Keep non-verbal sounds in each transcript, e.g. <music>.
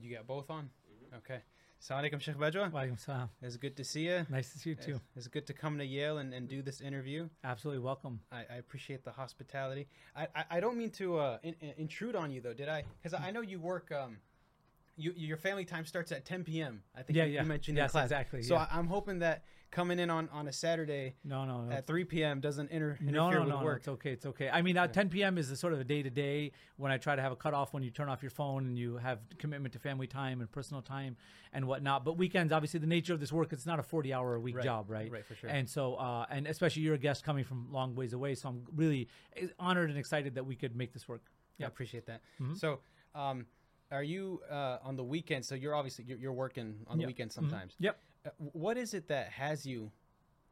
You got both on? Okay. Assalamu alaikum, Sheikh Bajwa. Walaikum salam. It's good to see you. Nice to see you too. It's good to come to Yale and, and do this interview. Absolutely welcome. I, I appreciate the hospitality. I, I, I don't mean to uh, in, in- intrude on you though, did I? Because I know you work. Um, you, your family time starts at 10 p.m. I think Yeah, you, yeah. you mentioned Yes, in class. exactly, So yeah. I, I'm hoping that coming in on, on a Saturday No, no, no. at 3 p.m. doesn't inter- interfere no, no, with no, no, work. it's okay. It's okay. I mean, uh, 10 p.m. is the sort of a day to day when I try to have a cutoff when you turn off your phone and you have commitment to family time and personal time and whatnot. But weekends, obviously, the nature of this work, it's not a 40 hour a week Right, job, right? right, for sure. And so, uh, and especially you're a guest coming from long ways away. So I'm really eh, honored and excited that we could make this work. I Yeah. appreciate that. Mhm. So, um, are you uh, on the weekend? So you're obviously you're, you're working on the Yeah. weekend Mhm. sometimes. Yep. Uh, what is it that has you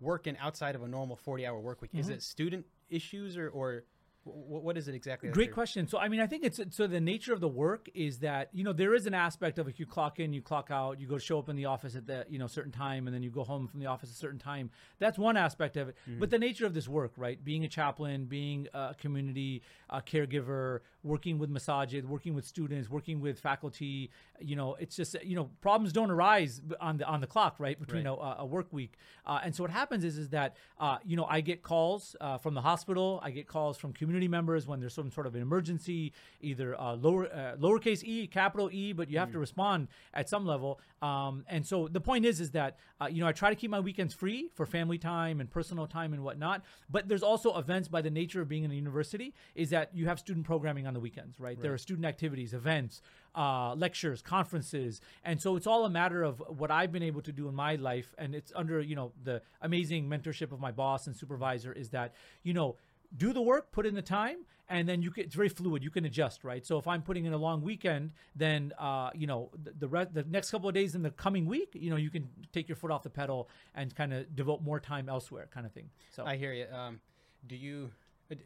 working outside of a normal 40 hour work week? Is Mhm. it student issues or, or what is it exactly? Great question. So, I mean, I think it's so the nature of the work is that you know there is an aspect of if you clock in, you clock out, you go show up in the office at the you know certain time, and then you go home from the office a certain time. That's one aspect of it. Mm-hmm. But the nature of this work, right? Being a chaplain, being a community uh, caregiver, working with masajid, working with students, working with faculty. You know, it's just you know problems don't arise on the on the clock, right? Between Right. a, a work week, uh, and so what happens is is that uh, you know I get calls uh, from the hospital, I get calls from community members when there's some sort of an emergency, either uh, lower uh, lowercase e, capital E, but you have to respond at some level. Um, and so the point is is that uh, you know I try to keep my weekends free for family time and personal time and whatnot. But there's also events by the nature of being in a university is that you have student programming on the weekends, right? There are student activities, events, uh, lectures, conferences, and so it's all a matter of what I've been able to do in my life, and it's under you know the amazing mentorship of my boss and supervisor is that you know do the work, put in the time, and then you can. It's very fluid. You can adjust, right? So if I'm putting in a long weekend, then uh, you know the the, re- the next couple of days in the coming week, you know you can take your foot off the pedal and kind of devote more time elsewhere, kind of thing. So I hear you. Um, do you? And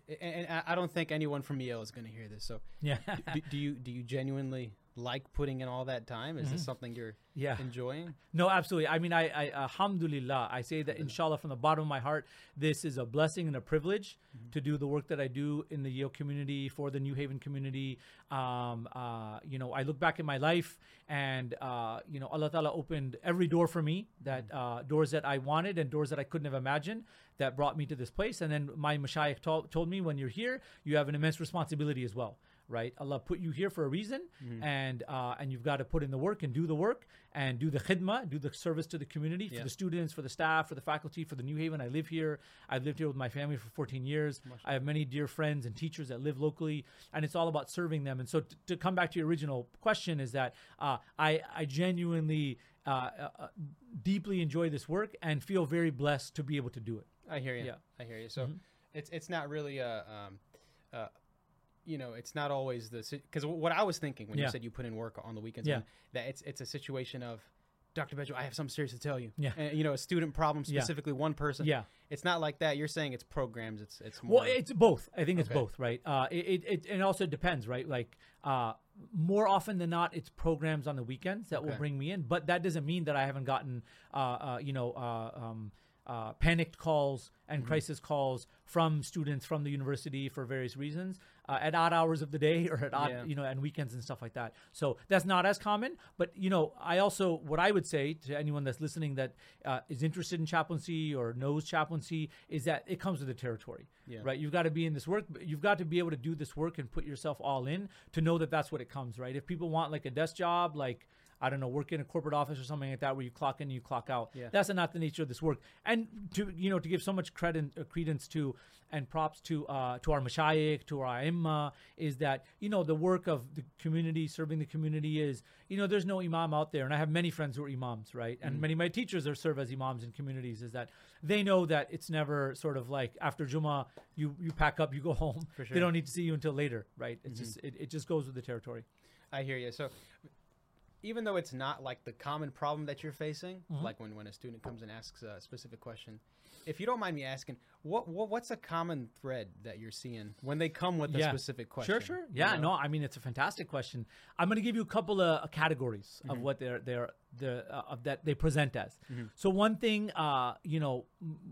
and I- don't think anyone from Yale is going to hear this. So, yeah, do, do you do you genuinely like putting in all that time? Is this something you're Mm-hmm. yeah. enjoying? No, absolutely. I mean, I, I alhamdulillah, I say that inshallah from the bottom of my heart, this is a blessing and a privilege to do the work that I do in the Yale community for the New Haven community. Um, uh, you know, I look back in my life and, uh, you know, Allah Ta'ala opened every door for me that, uh, doors that I wanted and doors that I couldn't have imagined that brought me to this place. And then my mashayikh told, told me when you're here, you have an immense responsibility as well right? Allah put you here for a reason, and uh, and you've got to put in the work and do the work and do the khidmah, do the service to the community, for Yeah. the students, for the staff, for the faculty, for the New Haven. I live here. I've lived here with my family for 14 years. I have many dear friends and teachers that live locally, and it's all about serving them. And so, t- to come back to your original question, is that uh, I I genuinely. Uh, uh, deeply enjoy this work and feel very blessed to be able to do it. I hear you. Yeah. I hear you. So Mhm. it's it's not really a um, uh, you know, it's not always the because what I was thinking when you said you put in work on the weekends, Yeah. that it's it's a situation of. Dr. Bajwa, I have something serious to tell you. Yeah. And, you know, a student problem, Yeah. specifically one person. Yeah. It's not like that. You're saying it's programs. It's it's more. Well, it's both. I think it's both, right? Uh, it, it, it and also depends, right? Like uh, more often than not, it's programs on the weekends that will bring me in. But that doesn't mean that I haven't gotten, uh, uh, you know, uh, um, uh, panicked calls and Mm-hmm. crisis calls from students from the university for various reasons uh, at odd hours of the day <laughs> or at odd, Yeah. you know, and weekends and stuff like that. So that's not as common. But you know, I also what I would say to anyone that's listening that uh, is interested in chaplaincy or knows chaplaincy is that it comes with the territory Yeah. right? You've got to be in this work. but You've got to be able to do this work and put yourself all in to know that that's what it comes, right? If people want like a desk job, like I don't know, work in a corporate office or something like that, where you clock in and you clock out. Yeah. That's not the nature of this work. And to you know, to give so much credit, uh, credence to and props to uh, to our mashayikh, to our imma, is that you know the work of the community, serving the community is you know there's no imam out there, and I have many friends who are imams, right? And many of my teachers are serve as imams in communities. Is that they know that it's never sort of like after Juma, you you pack up, you go <laughs> home. For sure. They don't need to see you until later, right? It's just it, it just goes with the territory. I hear you. So even though it's not like the common problem that you're facing, Mhm. like when, when a student comes and asks a specific question, if you don't mind me asking, what, what what's a common thread that you're seeing when they come with a specific question? Sure, sure. you Yeah, know? no, I mean it's a fantastic question. I'm going to give you a couple of uh, categories Mm-hmm. of what they're they're the uh, of that they present as. So one thing, uh, you know,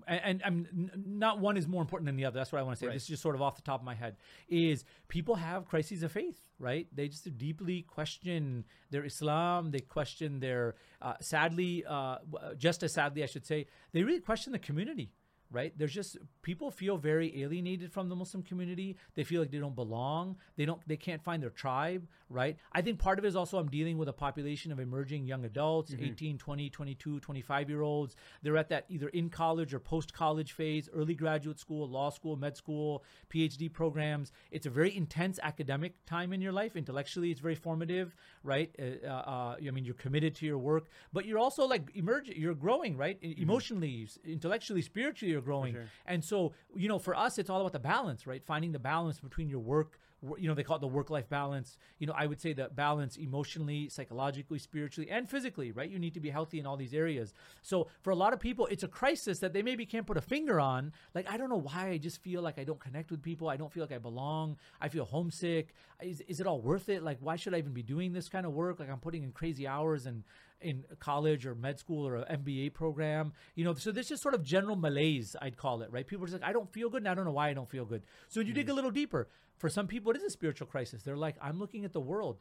and, and I'm not one is more important than the other. That's what I want to say. Right. This is just sort of off the top of my head. Is people have crises of faith, right? They just deeply question their Islam. They question their, uh, sadly, uh, just as sadly, I should say, they really question the community right? There's just people feel very alienated from the Muslim community. They feel like they don't belong. They don't they can't find their tribe, right? I think part of it is also I'm dealing with a population of emerging young adults, 18, 20, 22, 25 year olds. They're at that either in college or post college phase, early graduate school, law school, med school, PhD programs. It's a very intense academic time in your life. Intellectually, it's very formative, right? Uh, uh, I mean, you're committed to your work, but you're also like emerging, you're growing, right? E- Emotionally, s- intellectually, spiritually, you're growing. And so, you know, for us, it's all about the balance, right? Finding the balance between your work, you know, they call it the work life balance. You know, I would say the balance emotionally, psychologically, spiritually, and physically, right? You need to be healthy in all these areas. So for a lot of people, it's a crisis that they maybe can't put a finger on. Like, I don't know why I just feel like I don't connect with people. I don't feel like I belong. I feel homesick. Is, is it all worth it? Like, why should I even be doing this kind of work? Like, I'm putting in crazy hours and in college or med school or an MBA program. You know, so this is sort of general malaise, I'd call it, right? People are just like, I don't feel good and I don't know why I don't feel good. So you dig mm. a little deeper, for some people, it is a spiritual crisis. They're like, I'm looking at the world.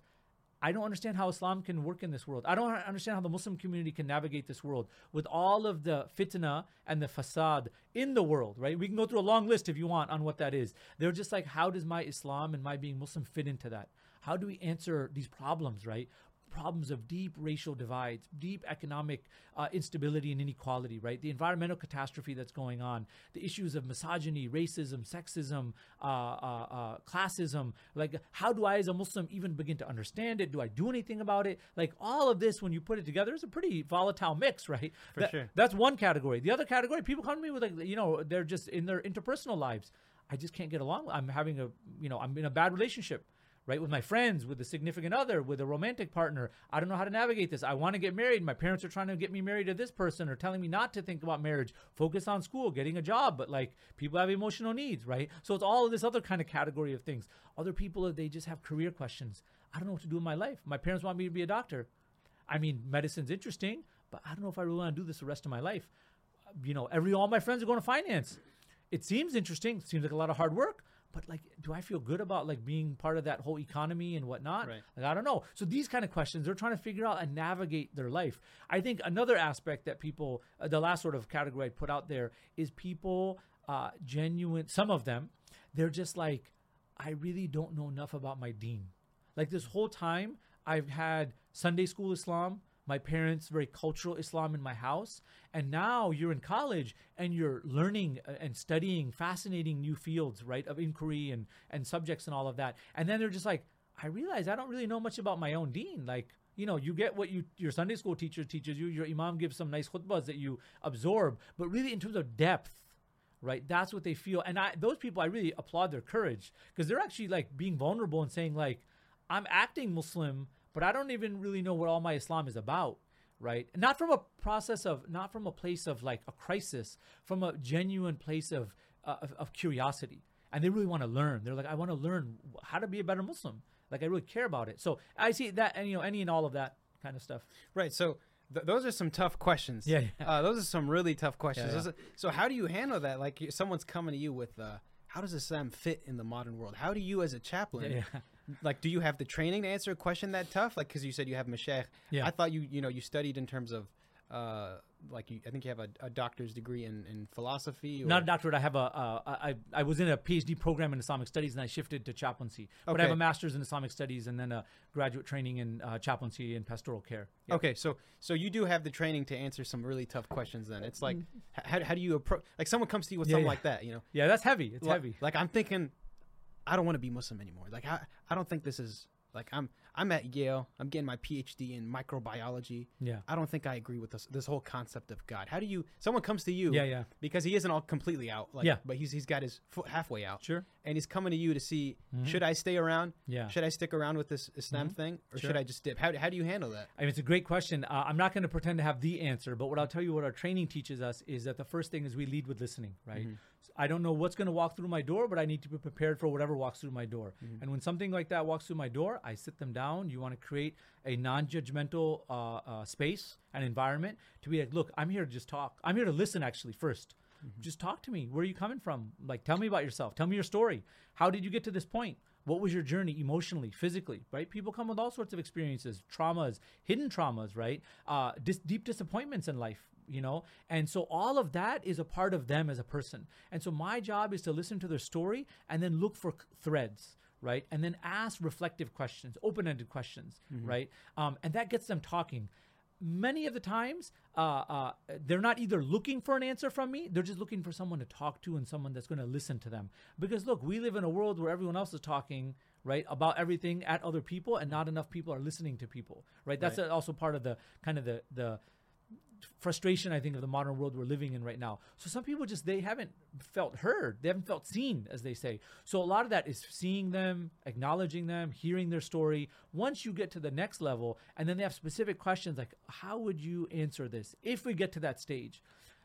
I don't understand how Islam can work in this world. I don't understand how the Muslim community can navigate this world with all of the fitna and the fasad in the world, right? We can go through a long list if you want on what that is. They're just like, how does my Islam and my being Muslim fit into that? How do we answer these problems, right? Problems of deep racial divides, deep economic uh, instability and inequality, right? The environmental catastrophe that's going on, the issues of misogyny, racism, sexism, uh, uh, uh, classism. Like, how do I, as a Muslim, even begin to understand it? Do I do anything about it? Like, all of this, when you put it together, is a pretty volatile mix, <laughs> right? For That- sure. That's one category. The other category, people come to me with, like, you know, they're just in their interpersonal lives. I just can't get along. I'm having a, you know, I'm in a bad relationship right? With my friends, with a significant other, with a romantic partner. I don't know how to navigate this. I want to get married. My parents are trying to get me married to this person or telling me not to think about marriage, focus on school, getting a job. But like people have emotional needs, right? So it's all of this other kind of category of things. Other people, they just have career questions. I don't know what to do in my life. My parents want me to be a doctor. I mean, medicine's interesting, but I don't know if I really want to do this the rest of my life. You know, every all my friends are going to finance. It seems interesting. Seems like a lot of hard work, but like, do I feel good about like being part of that whole economy and whatnot? Right. Like, I don't know. So these kind of questions, they're trying to figure out and navigate their life. I think another aspect that people, uh, the last sort of category I put out there is people, uh, genuine. Some of them, they're just like, I really don't know enough about my deen. Like this whole time, I've had Sunday school Islam, my parents very cultural Islam in my house, and now you're in college and you're learning uh, and studying fascinating new fields, right, of inquiry and and subjects and all of that. And then they're just like, I realize I don't really know much about my own deen. Like, you know, you get what you your Sunday school teacher teaches you, your imam gives some nice khutbahs that you absorb, but really in terms of depth, right? That's what they feel. And I those people I really applaud their courage because they're actually like being vulnerable and saying like I'm acting Muslim, but I don't even really know what all my Islam is about, right? Not from a process of not from a place of like a crisis, from a genuine place of uh, of, of curiosity. And they really want to learn. They're like I want to learn how to be a better Muslim. Like I really care about it. So I see that and you know any and all of that kind of stuff. Right. So th- those are some tough questions. Yeah, yeah. Uh, those are some really tough questions. Yeah, yeah. Are- so how do you handle that? Like someone's coming to you with, uh, how does Islam fit in the modern world? How do you, as a chaplain, Yeah, yeah. Like, do you have the training to answer a question that tough? Like, because you said you have mashaykh. Yeah. I thought you, you know, you studied in terms of, uh, like, you, I think you have a, a doctor's degree in, in philosophy. Or, Not a doctorate. I have a. Uh, I I was in a PhD program in Islamic studies, and I shifted to chaplaincy. But I have a master's in Islamic studies, and then a graduate training in uh, chaplaincy and pastoral care. Yeah. Okay, so so you do have the training to answer some really tough questions. Then it's like, Mm-hmm. how, how do you approach? Like someone comes to you with Yeah, something yeah. like that, you know? Yeah, that's heavy. It's Li- heavy. Like I'm thinking, I don't want to be Muslim anymore. Like I, I don't think this is like I'm I'm at Yale. I'm getting my PhD in microbiology. Yeah. I don't think I agree with this this whole concept of God. How do you? Someone comes to you. Yeah, yeah. Because he isn't all completely out. Like, Yeah. But he's he's got his foot halfway out. Sure. And he's coming to you to see mm-hmm. should I stay around? Yeah. Should I stick around with this Islam mm-hmm. thing, or Sure. should I just dip? How how do you handle that? I mean, it's a great question. Uh, I'm not going to pretend to have the answer, but what I'll tell you, what our training teaches us is that the first thing is we lead with listening, right? Mm-hmm. I don't know what's going to walk through my door, but I need to be prepared for whatever walks through my door. And when something like that walks through my door, I sit them down. You want to create a non-judgmental uh, uh, space and environment to be like, look, I'm here to just talk. I'm here to listen actually 1st Just talk to me. Where are you coming from? Like, tell me about yourself. Tell me your story. How did you get to this point? What was your journey emotionally, physically, right? People come with all sorts of experiences, traumas, hidden traumas, right? Uh, dis- deep disappointments in life, you know? And so all of that is a part of them as a person. And so my job is to listen to their story and then look for threads, right? And then ask reflective questions, open ended questions, right? Um, and that gets them talking. Many of the times, uh, uh, they're not either looking for an answer from me, they're just looking for someone to talk to and someone that's going to listen to them. Because look, we live in a world where everyone else is talking, right, about everything at other people, and not enough people are listening to people, right? That's Right. also part of the kind of the the frustration I think of the modern world we're living in right now. So some people just they haven't felt heard, they haven't felt seen, as they say. So a lot of that is seeing them, acknowledging them, hearing their story. Once you get to the next level, and then they have specific questions like, how would you answer this if we get to that stage?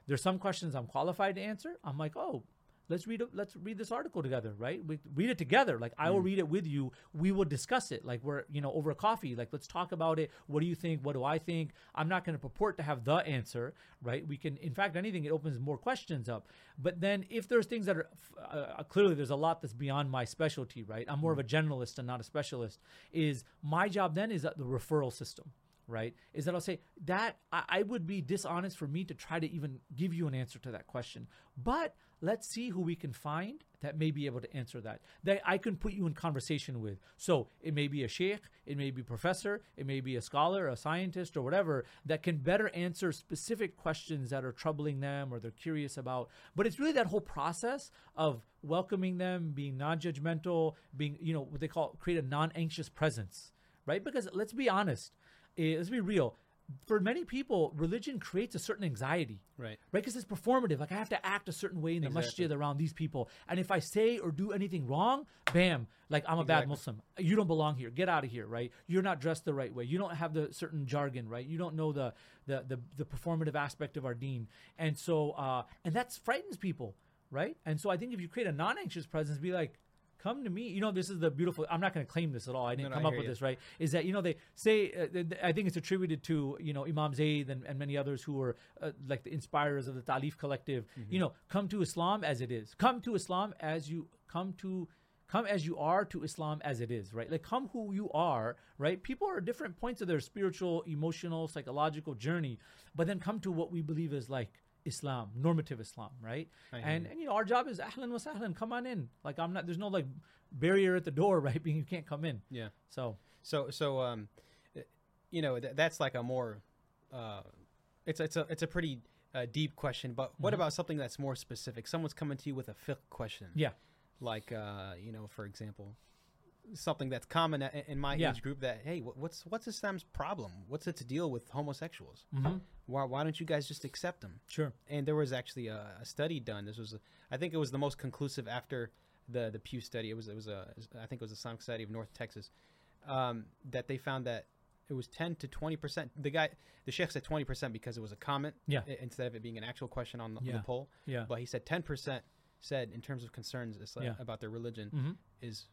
There's some questions I'm qualified to answer. I'm like, oh, let's read it let's read this article together right? We read it together. Like i will read it with you. We will discuss it. Like we're you know over coffee. Like let's talk about it. What do you think? What do i think? I'm not going to purport to have the answer right? We can in fact anything it opens more questions up. But then if there's things that are uh, clearly there's a lot that's beyond my specialty right? I'm more of a generalist and not a specialist is my job then is the referral system right? Is that I'll say that I, I would be dishonest for me to try to even give you an answer to that question. But let's see who we can find that may be able to answer that. That I can put you in conversation with. So it may be a sheikh, it may be a professor, it may be a scholar, a scientist, or whatever that can better answer specific questions that are troubling them or they're curious about. But it's really that whole process of welcoming them, being non-judgmental, being you know what they call create a non-anxious presence, right? Because let's be honest eh, let's be real. For many people, religion creates a certain anxiety, Right. right? Because it's performative. Like I have to act a certain way in the Exactly. masjid around these people, and if I say or do anything wrong, bam, like I'm a bad Muslim. You don't belong here. Get out of here, right? You're not dressed the right way. You don't have the certain jargon, right? You don't know the the the, the performative aspect of our deen, and so uh, and that frightens people, right? And so I think if you create a non-anxious presence, be like. Come to me. You know, this is the beautiful. I'm not going to claim this at all. I didn't no, come I up with you. this, right? Is that you know they say uh, th- th- I think it's attributed to you know Imam Zayd and, and many others who were uh, like the inspirers of the Ta'leef collective. Mm-hmm. You know, come to Islam as it is. Come to Islam as you come to come as you are to Islam as it is, right? Like come who you are, right? People are at different points of their spiritual, emotional, psychological journey, but then come to what we believe is like Islam, normative Islam, right? And, and you know, our job is ahlan wa sahlan, come on in. Like I'm not there's no like barrier at the door, <laughs> right? Being you can't come in. Yeah. So So so um, uh, you know th- that's like a more, uh, it's it's a it's a pretty uh, deep question. But what Mm-hmm. about something that's more specific? Someone's coming to you with a fiqh question. yeah. Like uh, you know, for example, something that's common in my Yeah. age group. That hey, wh- what's what's Islam's problem? What's its deal with homosexuals? Mhm. Why why don't you guys just accept them? Sure. and there was actually a, a study done. This was, I think, it was the most conclusive after the the Pew study. It was it was a I think it was the Islamic Society of North Texas um, that they found that it was ten to twenty percent. The guy, the sheikh said twenty percent because it was a comment Yeah. instead of it being an actual question on the, on the poll. Yeah. But he said ten percent said in terms of concerns Islam, Yeah. about their religion Mhm. is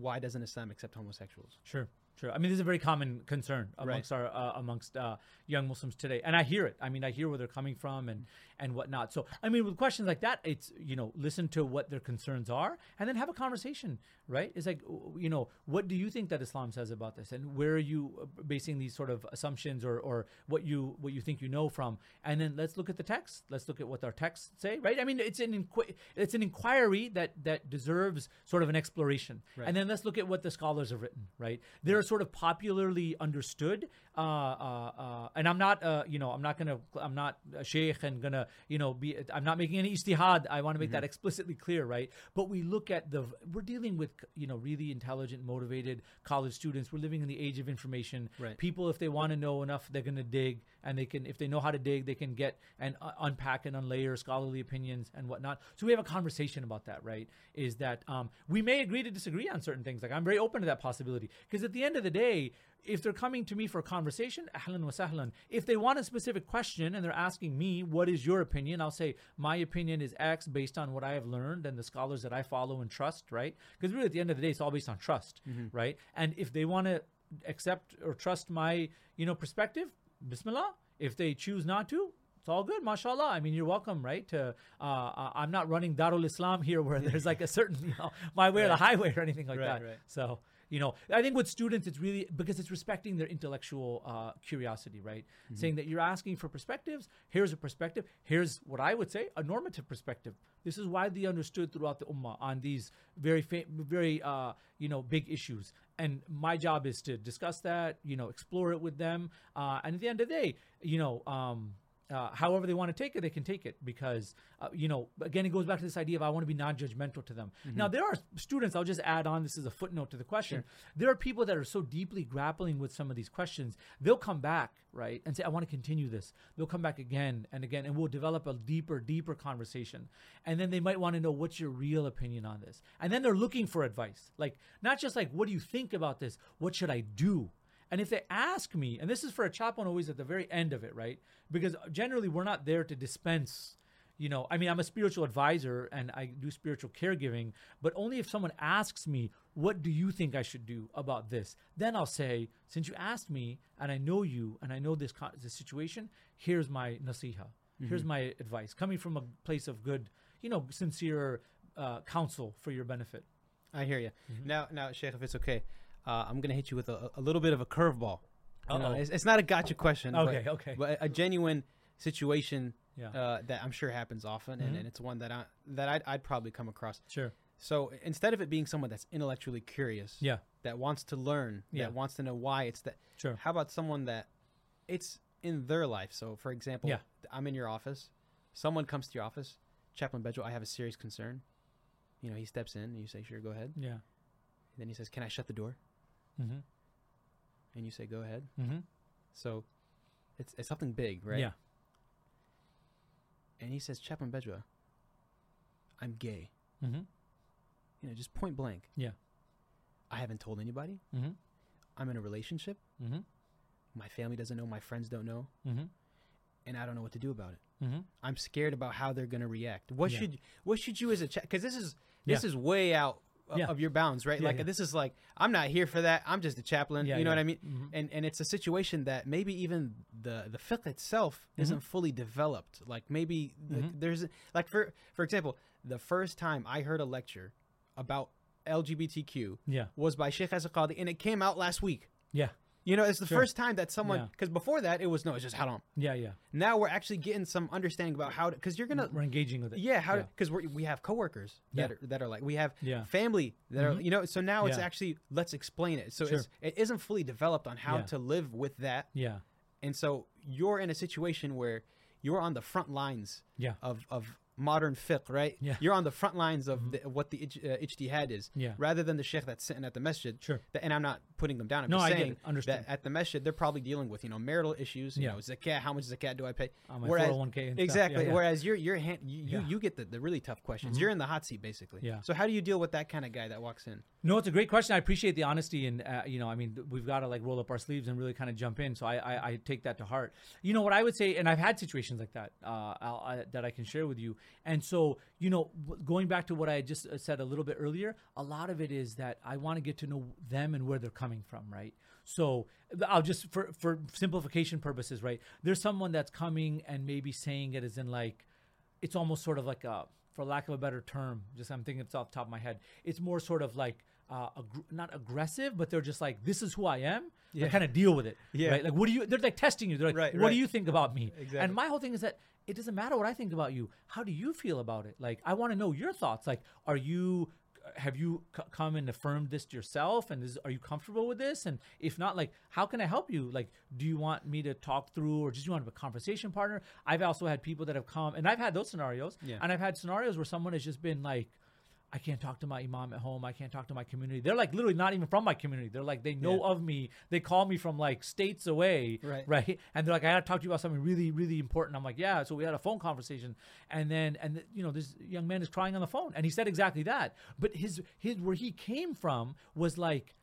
why doesn't Islam accept homosexuals? Sure, sure. I mean, this is a very common concern amongst our uh, amongst uh, young Muslims today, and I hear it. I mean, I hear where they're coming from and and whatnot. So, I mean, with questions like that, it's you know, listen to what their concerns are, and then have a conversation. Right? It's like, you know, what do you think that Islam says about this, and where are you uh, basing these sort of assumptions or or what you what you think you know from? And then let's look at the text. Let's look at what our texts say. Right? I mean, it's an inqui- it's an inquiry that that deserves sort of an exploration, Right. and then let's look at what the scholars have written. Right? They're sort of popularly understood. Uh, uh, uh, and I'm not, uh, you know, I'm not gonna, I'm not a sheikh and you know, be, I'm not making any ijtihad. I want to make that explicitly clear, right? But we look at the, we're dealing with, you know, really intelligent, motivated college students. We're living in the age of information. Right. People, if they want to know enough, they're gonna dig, and they can, if they know how to dig, they can get and uh, unpack and unlayer scholarly opinions and whatnot. So we have a conversation about that, right? Is that um, we may agree to disagree on certain things. Like I'm very open to that possibility because at the end of the day, if they're coming to me for a conversation, ahlan wa sahlan. If they want a specific question and they're asking me, what is your opinion. I'll say my opinion is X based on what I have learned and the scholars that I follow and trust, right? Because really, at the end of the day, it's all based on trust, right? And if they want to accept or trust my, you know, perspective, Bismillah. If they choose not to, it's all good, mashallah. I mean, you're welcome, right? To uh, uh, I'm not running Darul Islam here, where there's like a certain, you know, my way or the highway or anything like Right, that. right. So, you know, I think with students, it's really because it's respecting their intellectual uh, curiosity, right? Saying that you're asking for perspectives. Here's a perspective. Here's what I would say a normative perspective. This is widely understood throughout the ummah on these very, fa- very, uh, you know, big issues. And my job is to discuss that, you know, explore it with them. Uh, and at the end of the day, you know, um, uh, however they want to take it, they can take it because, uh, you know, again, it goes back to this idea of I want to be non-judgmental to them. Now, there are students. I'll just add on. This is a footnote to the question. There are people that are so deeply grappling with some of these questions. They'll come back, right, and say, "I want to continue this." They'll come back again and again, and we'll develop a deeper, deeper conversation. And then they might want to know what's your real opinion on this. And then they're looking for advice, like not just like, "What do you think about this? What should I do?" And if they ask me, and this is for a chaplain always at the very end of it, right? Because generally we're not there to dispense, you know, I mean, I'm a spiritual advisor and I do spiritual caregiving, but only if someone asks me, what do you think I should do about this? Then I'll say, since you asked me and I know you and I know this, this situation, here's my nasiha. Here's my advice coming from a place of good, you know, sincere uh, counsel for your benefit. I hear you. Mm-hmm. Now, now, Sheikh, if it's okay, uh, I'm gonna hit you with a, a little bit of a curveball. You know, Uh-oh. it's, it's not a gotcha question. Okay, but, okay. But a genuine situation Yeah. uh, that I'm sure happens often, and, Mhm. and it's one that I that I'd, I'd probably come across. Sure. So instead of it being someone that's intellectually curious, Yeah. that wants to learn, Yeah. that wants to know why it's that. Sure. How about someone that it's in their life? So, for example, Yeah. I'm in your office. Someone comes to your office, Chaplain Bajwa, I have a serious concern. You know, he steps in and you say, "Sure, go ahead." Yeah. And then he says, "Can I shut the door?" Mm-hmm. And you say, "Go ahead." Mm-hmm. So, it's it's something big, right? Yeah. And he says, "Chaplain Bajwa, I'm gay." Mm-hmm. You know, just point blank. Yeah. I haven't told anybody. Mm-hmm. I'm in a relationship. Mm-hmm. My family doesn't know. My friends don't know, Mm-hmm. and I don't know what to do about it. Mm-hmm. I'm scared about how they're gonna react. What Yeah. should what should you as a because this is this Yeah. is way out Yeah. of your bounds, right? Yeah, like yeah. this is like I'm not here for that. I'm just a chaplain. You know what I mean? Mhm. And and it's a situation that maybe even the the fiqh itself Mm-hmm. isn't fully developed. Like maybe the, Mhm. there's like for for example, the first time I heard a lecture about LGBTQ Yeah. was by Sheikh Yasir Qadhi, and it came out last week. Yeah. You know, it's the Sure. first time that someone Yeah. because before that it was no, it's just haram. Yeah. Yeah. Now we're actually getting some understanding about how to because you're gonna We're engaging with it. yeah how because we we have coworkers that Yeah. are, that are like we have Yeah. family that are Mhm. you know so now it's Yeah. actually let's explain it so Sure. it's, it isn't fully developed on how Yeah. to live with that Yeah. and so you're in a situation where you're on the front lines Yeah. of of modern fiqh right Yeah. Mm-hmm. you're on the front lines of the, what the uh, ijtihad is Yeah. rather than the sheikh that's sitting at the masjid Sure. that, and I'm not putting them down. I'm No, just I saying that at the masjid they're probably dealing with you know marital issues, you Yeah. know zakat, how much zakat do I pay? On my Whereas- 401k and exactly. Yeah, yeah. Whereas you're you're hand, you, you you get the, the really tough questions. Mhm. You're in the hot seat basically. Yeah. So how do you deal with that kind of guy that walks in? No, it's a great question. I appreciate the honesty, and uh, you know, I mean, we've got to like roll up our sleeves and really kind of jump in. So I, I, I take that to heart. You know what I would say, and I've had situations like that uh, I, that I can share with you. And so, you know, going back to what I just uh, said a little bit earlier, a lot of it is that I want to get to know them and where they're coming from, right? So I'll just for for simplification purposes, right? There's someone that's coming and maybe saying it as in like it's almost sort of like a for lack of a better term just i'm thinking it's off the top of my head it's more sort of like uh, aggr- not aggressive but they're just like this is who i am Yeah. yeah. kind of deal with it Yeah. right like what do you they're like testing you they're like Right, what right. do you think about me Exactly. and my whole thing is that it doesn't matter what i think about you. How do you feel about it? Like i want to know your thoughts. Like are you have you c- come and affirmed this to yourself? And is, are you comfortable with this? And if not like how can i help you? Like do you want me to talk through or just you want a conversation partner? I've also had people that have come and i've had those scenarios. Yeah. and i've had scenarios where someone has just been like I can't talk to my imam at home. I can't talk to my community. They're like literally not even from my community. They're like they know Yeah. of me. They call me from like states away, Right. right? And they're like, I got to talk to you about something really, really important. I'm like, yeah. So we had a phone conversation, and then and you know this young man is crying on the phone, and he said exactly that. But his his where he came from was like,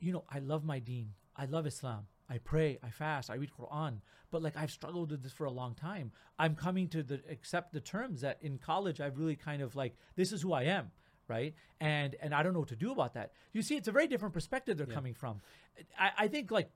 you know, I love my deen. I love Islam. I pray, I fast, I read Quran, but like I've struggled with this for a long time. I'm coming to the accept the terms that in college I've really kind of like this is who I am, right? And and I don't know what to do about that. You see, it's a very different perspective they're coming from. I, I think like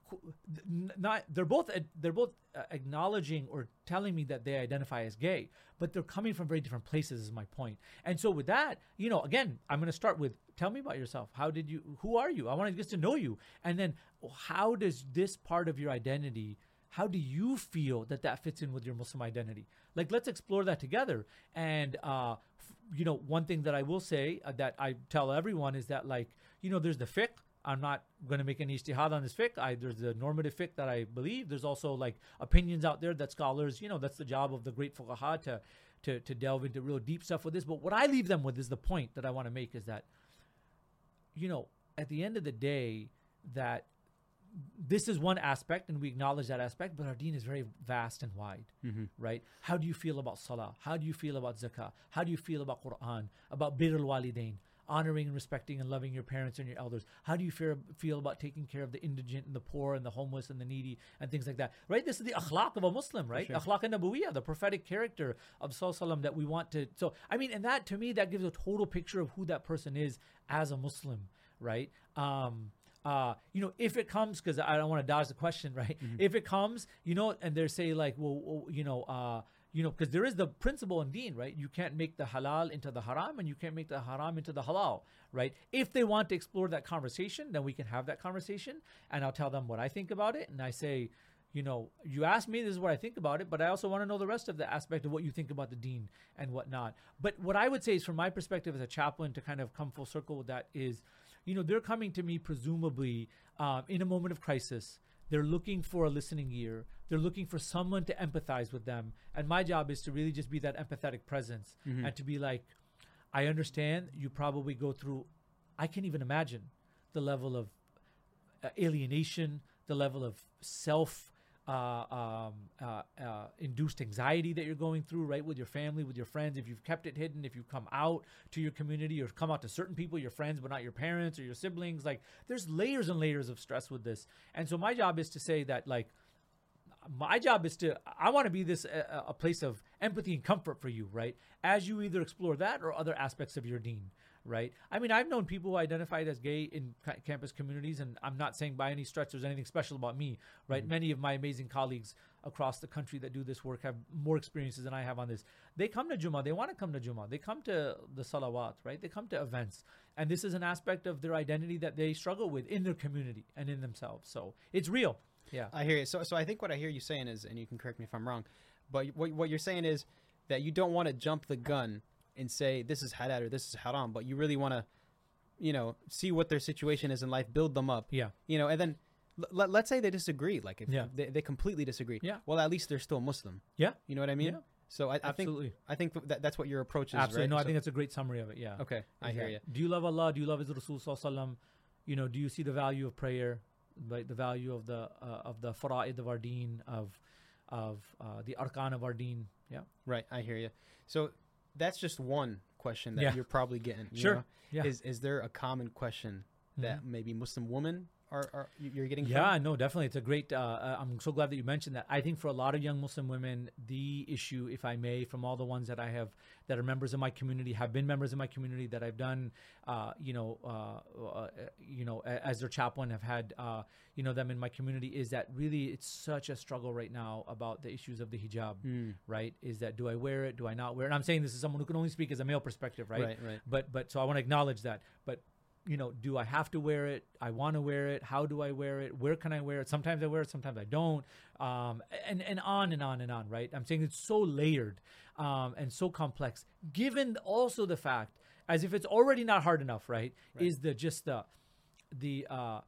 not they're both they're both uh, acknowledging or telling me that they identify as gay, but they're coming from very different places. Is my point. And so with that, you know, again, I'm going to start with tell me about yourself. How did you? Who are you? I want to get to know you, and then how does this part of your identity? How do you feel that that fits in with your Muslim identity? Like, let's explore that together. And uh, f- you know, one thing that I will say uh, that I tell everyone is that like, you know, there's the fiqh. I'm not going to make any ijtihad on this fiqh. I, there's the normative fiqh that I believe. There's also like opinions out there that scholars, you know, that's the job of the great fuqaha to, to, to delve into real deep stuff with this. But what I leave them with is the point that I want to make is that, you know, at the end of the day, that this is one aspect and we acknowledge that aspect, but our deen is very vast and wide, right? How do you feel about salah? How do you feel about zakah? How do you feel about Quran? About birrul walidain? Honoring and respecting and loving your parents and your elders. How do you feel, feel about taking care of the indigent and the poor and the homeless and the needy and things like that? Right? This is the akhlaq of a Muslim, right? Akhlaq and the prophetic character of Sallallahu that we want to. So, I mean, and that to me, that gives a total picture of who that person is as a Muslim, right? Um, uh, you know, if it comes, because I don't want to dodge the question, <laughs> right? If it comes, you know, and they're say like, well, well, you know, uh, you know, because there is the principle in Deen, right? You can't make the halal into the haram, and you can't make the haram into the halal, right? If they want to explore that conversation, then we can have that conversation, and I'll tell them what I think about it, and I say, you know, you asked me, this is what I think about it, but I also want to know the rest of the aspect of what you think about the deen and whatnot. But what I would say is, from my perspective as a chaplain, to kind of come full circle with that is, you know, they're coming to me presumably um, in a moment of crisis. They're looking for a listening ear. They're looking for someone to empathize with them. And my job is to really just be that empathetic presence and to be like, I understand you probably go through, I can't even imagine the level of uh, alienation, the level of self uh, um, uh, uh, induced anxiety that you're going through, right, with your family, with your friends. If you've kept it hidden, if you come out to your community or come out to certain people, your friends, but not your parents or your siblings, like there's layers and layers of stress with this. And so my job is to say that, like, my job is to i want to be this a, a place of empathy and comfort for you right as you either explore that or other aspects of your deen right? I mean i've known people who identified as gay in ca- campus communities and i'm not saying by any stretch there's anything special about me right? Mm-hmm. Many of my amazing colleagues across the country that do this work have more experiences than i have on this. They come to Jummah. they want to come to Jummah. they come to the salawat right? They come to events. And this is an aspect of their identity that they struggle with in their community and in themselves. So it's real. Yeah. I hear you. So, so I think what I hear you saying is, and you can correct me if I'm wrong, but what, what you're saying is that you don't want to jump the gun and say this is halal or this is haram, but you really want to, you know, see what their situation is in life, build them up, yeah you know, and then l- let, let's say they disagree, like if Yeah. they, they completely disagree. Yeah. Well, at least they're still Muslim. yeah You know what I mean? Yeah. So I, I think I think that that's what your approach is. Absolutely. Right? No, I think that's a great summary of it. Yeah. okay. I hear you. Do you love Allah? Do you love His Rasul Sallallahu You know, do you see the value of prayer, like the value of the uh, of the fara'id of our deen, of of uh, the arkan of our deen? Yeah. Right. I hear you. So that's just one question that Yeah. you're probably getting. Sure. know? Yeah. Is is there a common question that mm-hmm. maybe Muslim women are, are you- you're getting? Yeah, no, definitely. It's a great. Uh, uh, I'm so glad that you mentioned that. I think for a lot of young Muslim women, the issue, if I may, from all the ones that I have that are members of my community, have been members of my community that I've done, uh, you know, uh, uh, you know, as their chaplain, have had, uh, you know, them in my community, is that really it's such a struggle right now about the issues of the hijab, Hmm. right? Is that do I wear it? Do I not wear it? And I'm saying this is someone who can only speak as a male perspective, right? Right, right. But but so I want to acknowledge that. But you know, do I have to wear it? I want to wear it. How do I wear it? Where can I wear it? Sometimes I wear it, sometimes I don't. Um, and and on and on and on, right? I'm saying it's so layered um, and so complex. Given also the fact, as if it's already not hard enough, right? Is the just the the uh,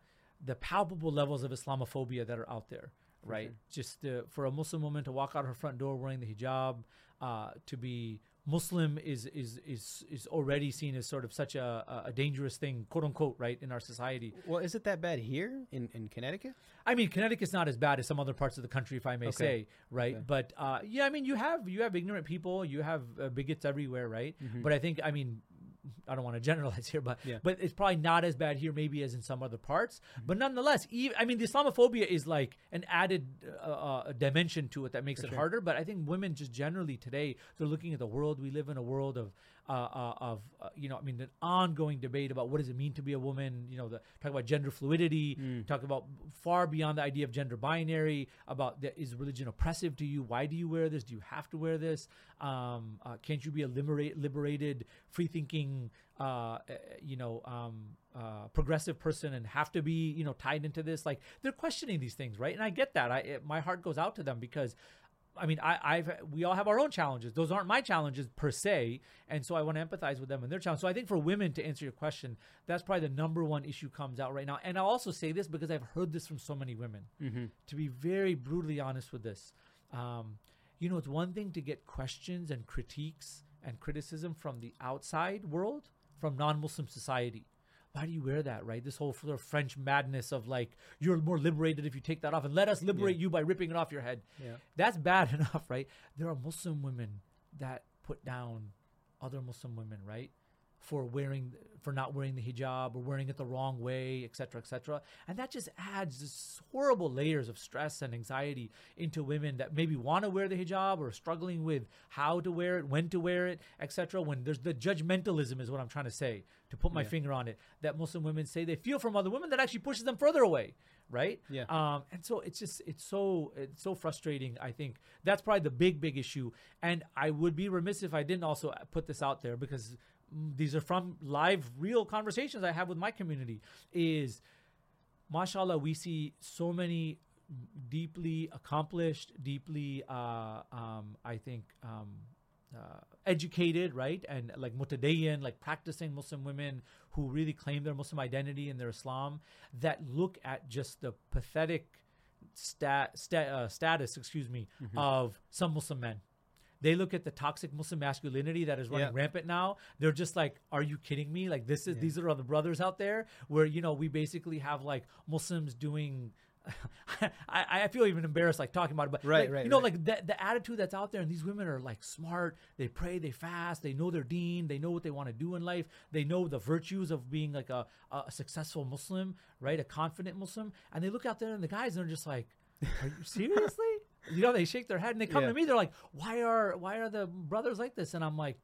the palpable levels of Islamophobia that are out there, right? Just uh, for a Muslim woman to walk out her front door wearing the hijab, uh, to be Muslim is is is is already seen as sort of such a, a- dangerous thing, quote unquote, right, in our society. Well, is it that bad here in, in Connecticut? I mean, Connecticut's not as bad as some other parts of the country, if I may Okay. say, right? Okay. But uh, yeah, I mean, you have you have ignorant people, you have uh, bigots everywhere, right? Mm-hmm. But I think, I mean, I don't want to generalize here, but Yeah. but it's probably not as bad here, maybe as in some other parts. But nonetheless, even, I mean, the Islamophobia is like an added uh, uh, dimension to it that makes it harder. But I think women just generally today they're looking at the world. We live in a world of uh, uh, of uh, you know, I mean, an ongoing debate about what does it mean to be a woman. You know, the, talk about gender fluidity, talk about far beyond the idea of gender binary. About the, is religion oppressive to you? Why do you wear this? Do you have to wear this? Um, uh, can't you be a liberate, liberated, free thinking, uh, uh, you know, um, uh, progressive person and have to be, you know, tied into this? Like they're questioning these things, right? And I get that. I it, my heart goes out to them because I mean, I, I've we all have our own challenges. Those aren't my challenges per se, and so I want to empathize with them and their challenges. So I think for women to answer your question, that's probably the number one issue comes out right now. And I'll also say this because I've heard this from so many women. To be very brutally honest with this, um, you know, it's one thing to get questions and critiques and criticism from the outside world, from non-Muslim society why do you wear that right? This whole sort of french madness of like you're more liberated if you take that off and let us liberate you by ripping it off your head. Yeah. that's bad <laughs> enough right? There are muslim women that put down other muslim women right for wearing for not wearing the hijab or wearing it the wrong way etc cetera, etc cetera. and that just adds this horrible layers of stress and anxiety into women that maybe want to wear the hijab or are struggling with how to wear it when to wear it etc when there's the judgmentalism is what i'm trying to say to put my Yeah. finger on it that muslim women say they feel from other women that actually pushes them further away right Yeah. um and so it's just it's so it's so frustrating i think that's probably the big big issue and i would be remiss if i didn't also put this out there because these are from live real conversations i have with my community is mashallah we see so many deeply accomplished deeply uh um i think um uh, educated, right, and like mutadayyin, like practicing Muslim women who really claim their Muslim identity and their Islam, that look at just the pathetic stat, stat uh, status, excuse me, of some Muslim men. They look at the toxic Muslim masculinity that is running Yeah. rampant now. They're just like, "Are you kidding me? Like this is these are the brothers out there where you know we basically have like Muslims doing." <laughs> I, I feel even embarrassed like talking about it, but Right, like, right, you know, right. like the, the attitude that's out there, and these women are like smart. They pray, they fast, they know their deen, they know what they want to do in life, they know the virtues of being like a, a successful Muslim, right? A confident Muslim, and they look out there and the guys and they're just like, "Are you <laughs> seriously?" You know, they shake their head and they come Yeah. to me. They're like, "Why are why are the brothers like this?" And I'm like,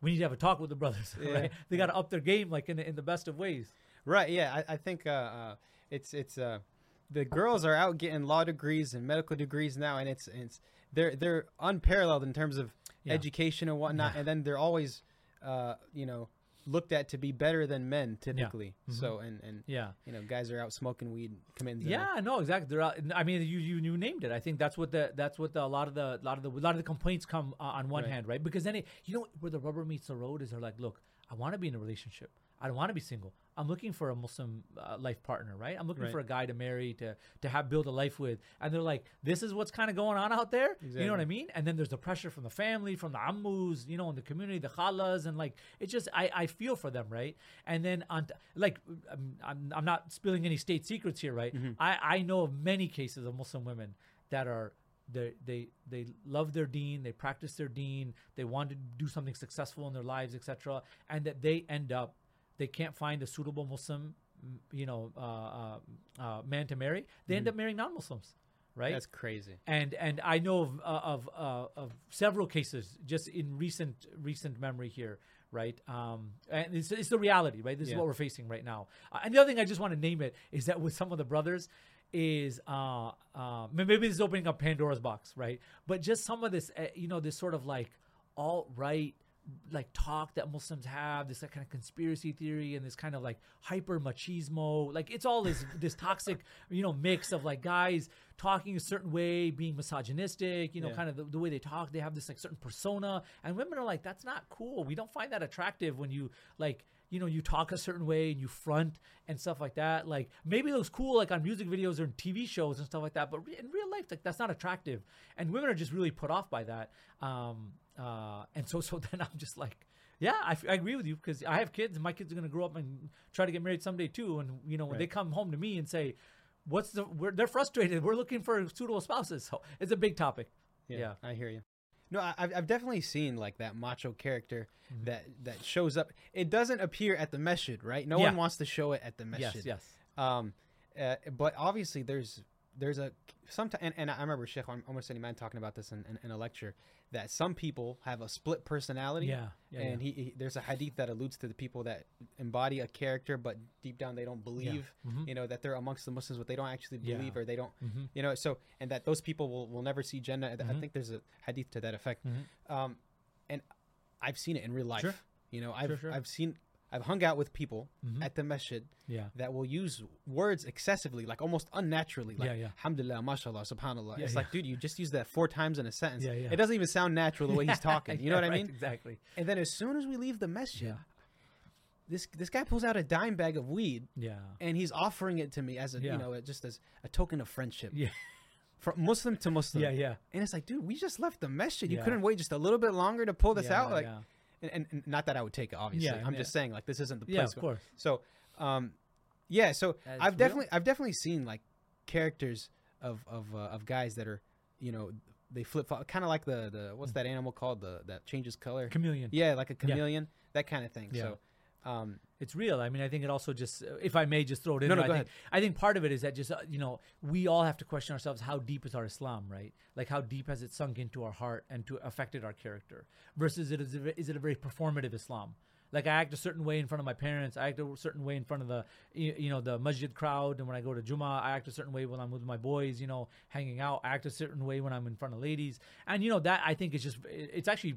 "We need to have a talk with the brothers, <laughs> Yeah. right? They got to up their game, like in the, in the best of ways." Right. Yeah. I, I think uh, uh, it's it's uh, the girls are out getting law degrees and medical degrees now, and it's it's they're they're unparalleled in terms of Yeah. education and whatnot, and then they're always uh, you know looked at to be better than men typically. So and and Yeah. you know guys are out smoking weed, committing. Yeah, no, exactly. They're out, I mean, you, you you named it. I think that's what the that's what the, a lot of the lot of the a lot of the complaints come uh, on one Right. hand, right? Because then it, you know where the rubber meets the road is they're like, look, I want to be in a relationship. I don't want to be single. I'm looking for a Muslim uh, life partner, right? I'm looking Right. for a guy to marry to to have build a life with, and they're like, this is what's kind of going on out there. You know what I mean? And then there's the pressure from the family, from the ammus, you know, in the community, the khalas, and like it's just I, I feel for them, right? And then on t- like I'm, I'm I'm not spilling any state secrets here, right? I I know of many cases of Muslim women that are they they they love their deen, they practice their deen, they want to do something successful in their lives, etc., and that they end up they can't find a suitable Muslim, mm, you know, uh, uh, uh, man to marry. They end up marrying non-Muslims, right? That's crazy. and and I know of uh, of uh, of several cases just in recent recent memory here, right? Um, and it's, it's the reality, right? This is what we're facing right now. Uh, and the other thing I just want to name it is that with some of the brothers is uh, uh maybe this is opening up Pandora's box, right? But just some of this, uh, you know, this sort of like alt right like talk that Muslims have, this like, kind of conspiracy theory and this kind of like hyper machismo. Like it's all this this toxic, you know, mix of like guys talking a certain way, being misogynistic, you know, Yeah. kind of the, the way they talk. They have this like certain persona, and women are like, that's not cool. We don't find that attractive when you like. You know, you talk a certain way and you front and stuff like that. Like maybe it looks cool, like on music videos or in TV shows and stuff like that. But re- in real life, like that's not attractive, and women are just really put off by that. Um, uh, and so, <laughs> so then I'm just like, yeah, I, f- I agree with you because I have kids and my kids are gonna grow up and try to get married someday too. And you know, when they come home to me and say, "What's the?" We're, they're frustrated. We're looking for suitable spouses. So it's a big topic. Yeah, Yeah. I hear you. No, I, I've I've definitely seen like that macho character Mm-hmm. that that shows up. It doesn't appear at the masjid, right? No Yeah. one wants to show it at the masjid. Yes, yes. Um, uh, but obviously there's there's a sometimes and, and I remember Sheikh Omar Suleiman talking about this in, in, in a lecture that some people have a split personality. Yeah, yeah, and yeah. He, he there's a hadith that alludes to the people that embody a character, but deep down they don't believe. Mhm. You know that they're amongst the Muslims, but they don't actually Yeah. believe or they don't. Mhm. You know, so and that those people will, will never see Jannah. I Mhm. think there's a hadith to that effect. Mhm. Um, and I've seen it in real life. Sure. You know, I've sure. I've seen I've hung out with people Mhm. at the masjid Yeah. that will use words excessively, like almost unnaturally. Like, Yeah, yeah. Alhamdulillah, mashallah, subhanallah. Yeah, it's yeah. like, dude, you just use that four times in a sentence. Yeah, yeah. It doesn't even sound natural the way he's <laughs> talking. You know what I right, mean? Exactly. And then as soon as we leave the masjid, this this guy pulls out a dime bag of weed Yeah. and he's offering it to me as a you know just as a token of friendship Yeah. <laughs> from Muslim to Muslim. Yeah. Yeah. And it's like, dude, we just left the masjid. You Yeah. couldn't wait just a little bit longer to pull this yeah, out, like. yeah. And, and, and not that I would take it, obviously. Yeah, I'm yeah. just saying, like, this isn't the place. Yeah, of course. So, um, yeah. So That's I've real. definitely, I've definitely seen like characters of of uh, of guys that are, you know, they flip flop, kind of like the the what's that animal called the that changes color? Chameleon. Yeah, like a chameleon, that kind of thing. Yeah. So, um, It's real. I mean, I think it also just, if I may just throw it in, No, no, I think, I think part of it is that just, uh, you know, we all have to question ourselves how deep is our Islam, right? Like how deep has it sunk into our heart and to affected our character versus it is, a, is it a very performative Islam? Like I act a certain way in front of my parents. I act a certain way in front of the, you you know, the masjid crowd. And when I go to Jummah, I act a certain way when I'm with my boys, you know, hanging out. I act a certain way when I'm in front of ladies. And, you know, that I think is just, it's actually,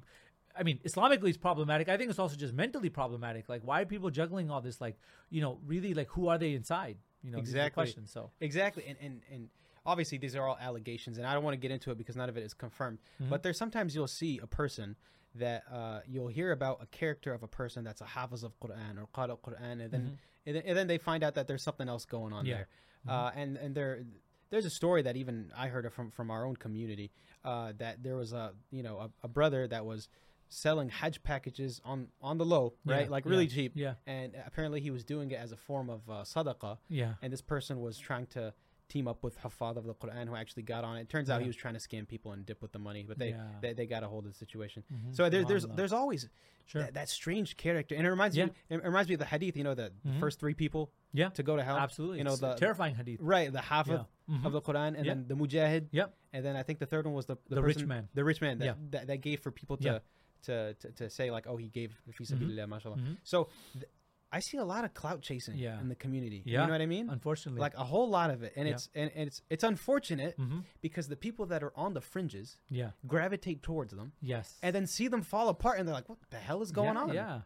I mean, Islamically it's problematic. I think it's also just mentally problematic. Like, why are people juggling all this? Like, you know, really, like, who are they inside? You know, Exactly. questions. So, exactly, and and and obviously these are all allegations, and I don't want to get into it because none of it is confirmed. Mm-hmm. But there's sometimes you'll see a person that uh, you'll hear about a character of a person that's a hafiz of Quran or qara Quran, and then and, then and then they find out that there's something else going on Mm-hmm. There. Uh, and and there there's a story that even I heard from from our own community uh, that there was a you know a, a brother that was selling hajj packages on on the low right Yeah, like really yeah, cheap yeah. and apparently he was doing it as a form of uh, sadaqah yeah. and this person was trying to team up with Hafad of the Quran who actually got on it. It turns out Yeah. he was trying to scam people and dip with the money, but they they, they got a hold of the situation. Mhm. So there, there's there's always Sure. that, that strange character, and it reminds Yeah. me it reminds me of the hadith. You know, the Mhm. first three people Yeah. to go to hell. Absolutely. You know It's the terrifying hadith. right the Hafid Yeah. Mhm. of the Quran, and Yeah. then the Mujahid, Yep. and then I think the third one was the The rich person- man. the rich man that, Yeah. that, that gave for people to, Yeah. To, to to say like, oh, he gave Mhm. sabilillah, mashallah. Mhm. So th- I see a lot of clout chasing Yeah. in the community. Yeah. You know what I mean? Unfortunately. like a whole lot of it and Yeah. it's and, and it's it's unfortunate Mhm. because the people that are on the fringes Yeah. gravitate towards them Yes. and then see them fall apart and they're like what the hell is going yeah, on Yeah.